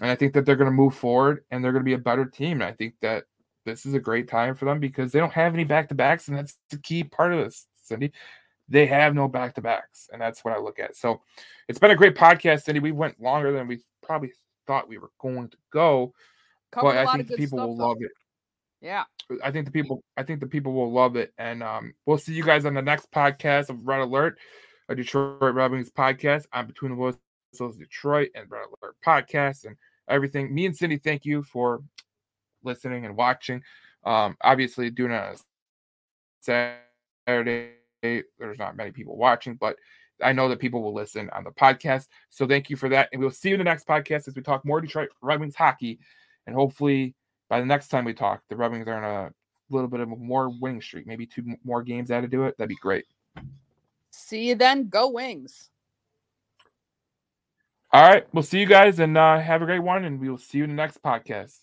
And I think that they're going to move forward and they're going to be a better team. And I think that this is a great time for them because they don't have any back to backs. And that's the key part of this, Cindy. They have no back to backs. And that's what I look at. So it's been a great podcast, Cindy. We went longer than we probably thought we were going to go. Covered but I think the people stuff, will though. love it. Yeah. I think the people I think the people will love it. And um, we'll see you guys on the next podcast of Red Alert, a Detroit Red Wings podcast. I'm between the whistles Detroit and Red Alert podcast and everything. Me and Cindy, thank you for listening and watching. Um, obviously doing a Saturday. There's not many people watching, but I know that people will listen on the podcast. So thank you for that. And we'll see you in the next podcast as we talk more Detroit Red Wings hockey. And hopefully by the next time we talk, the Red Wings are on a little bit of a more winning streak, maybe two more games added to it. That'd be great. See you then. Go Wings. All right. We'll see you guys and uh, have a great one. And we will see you in the next podcast.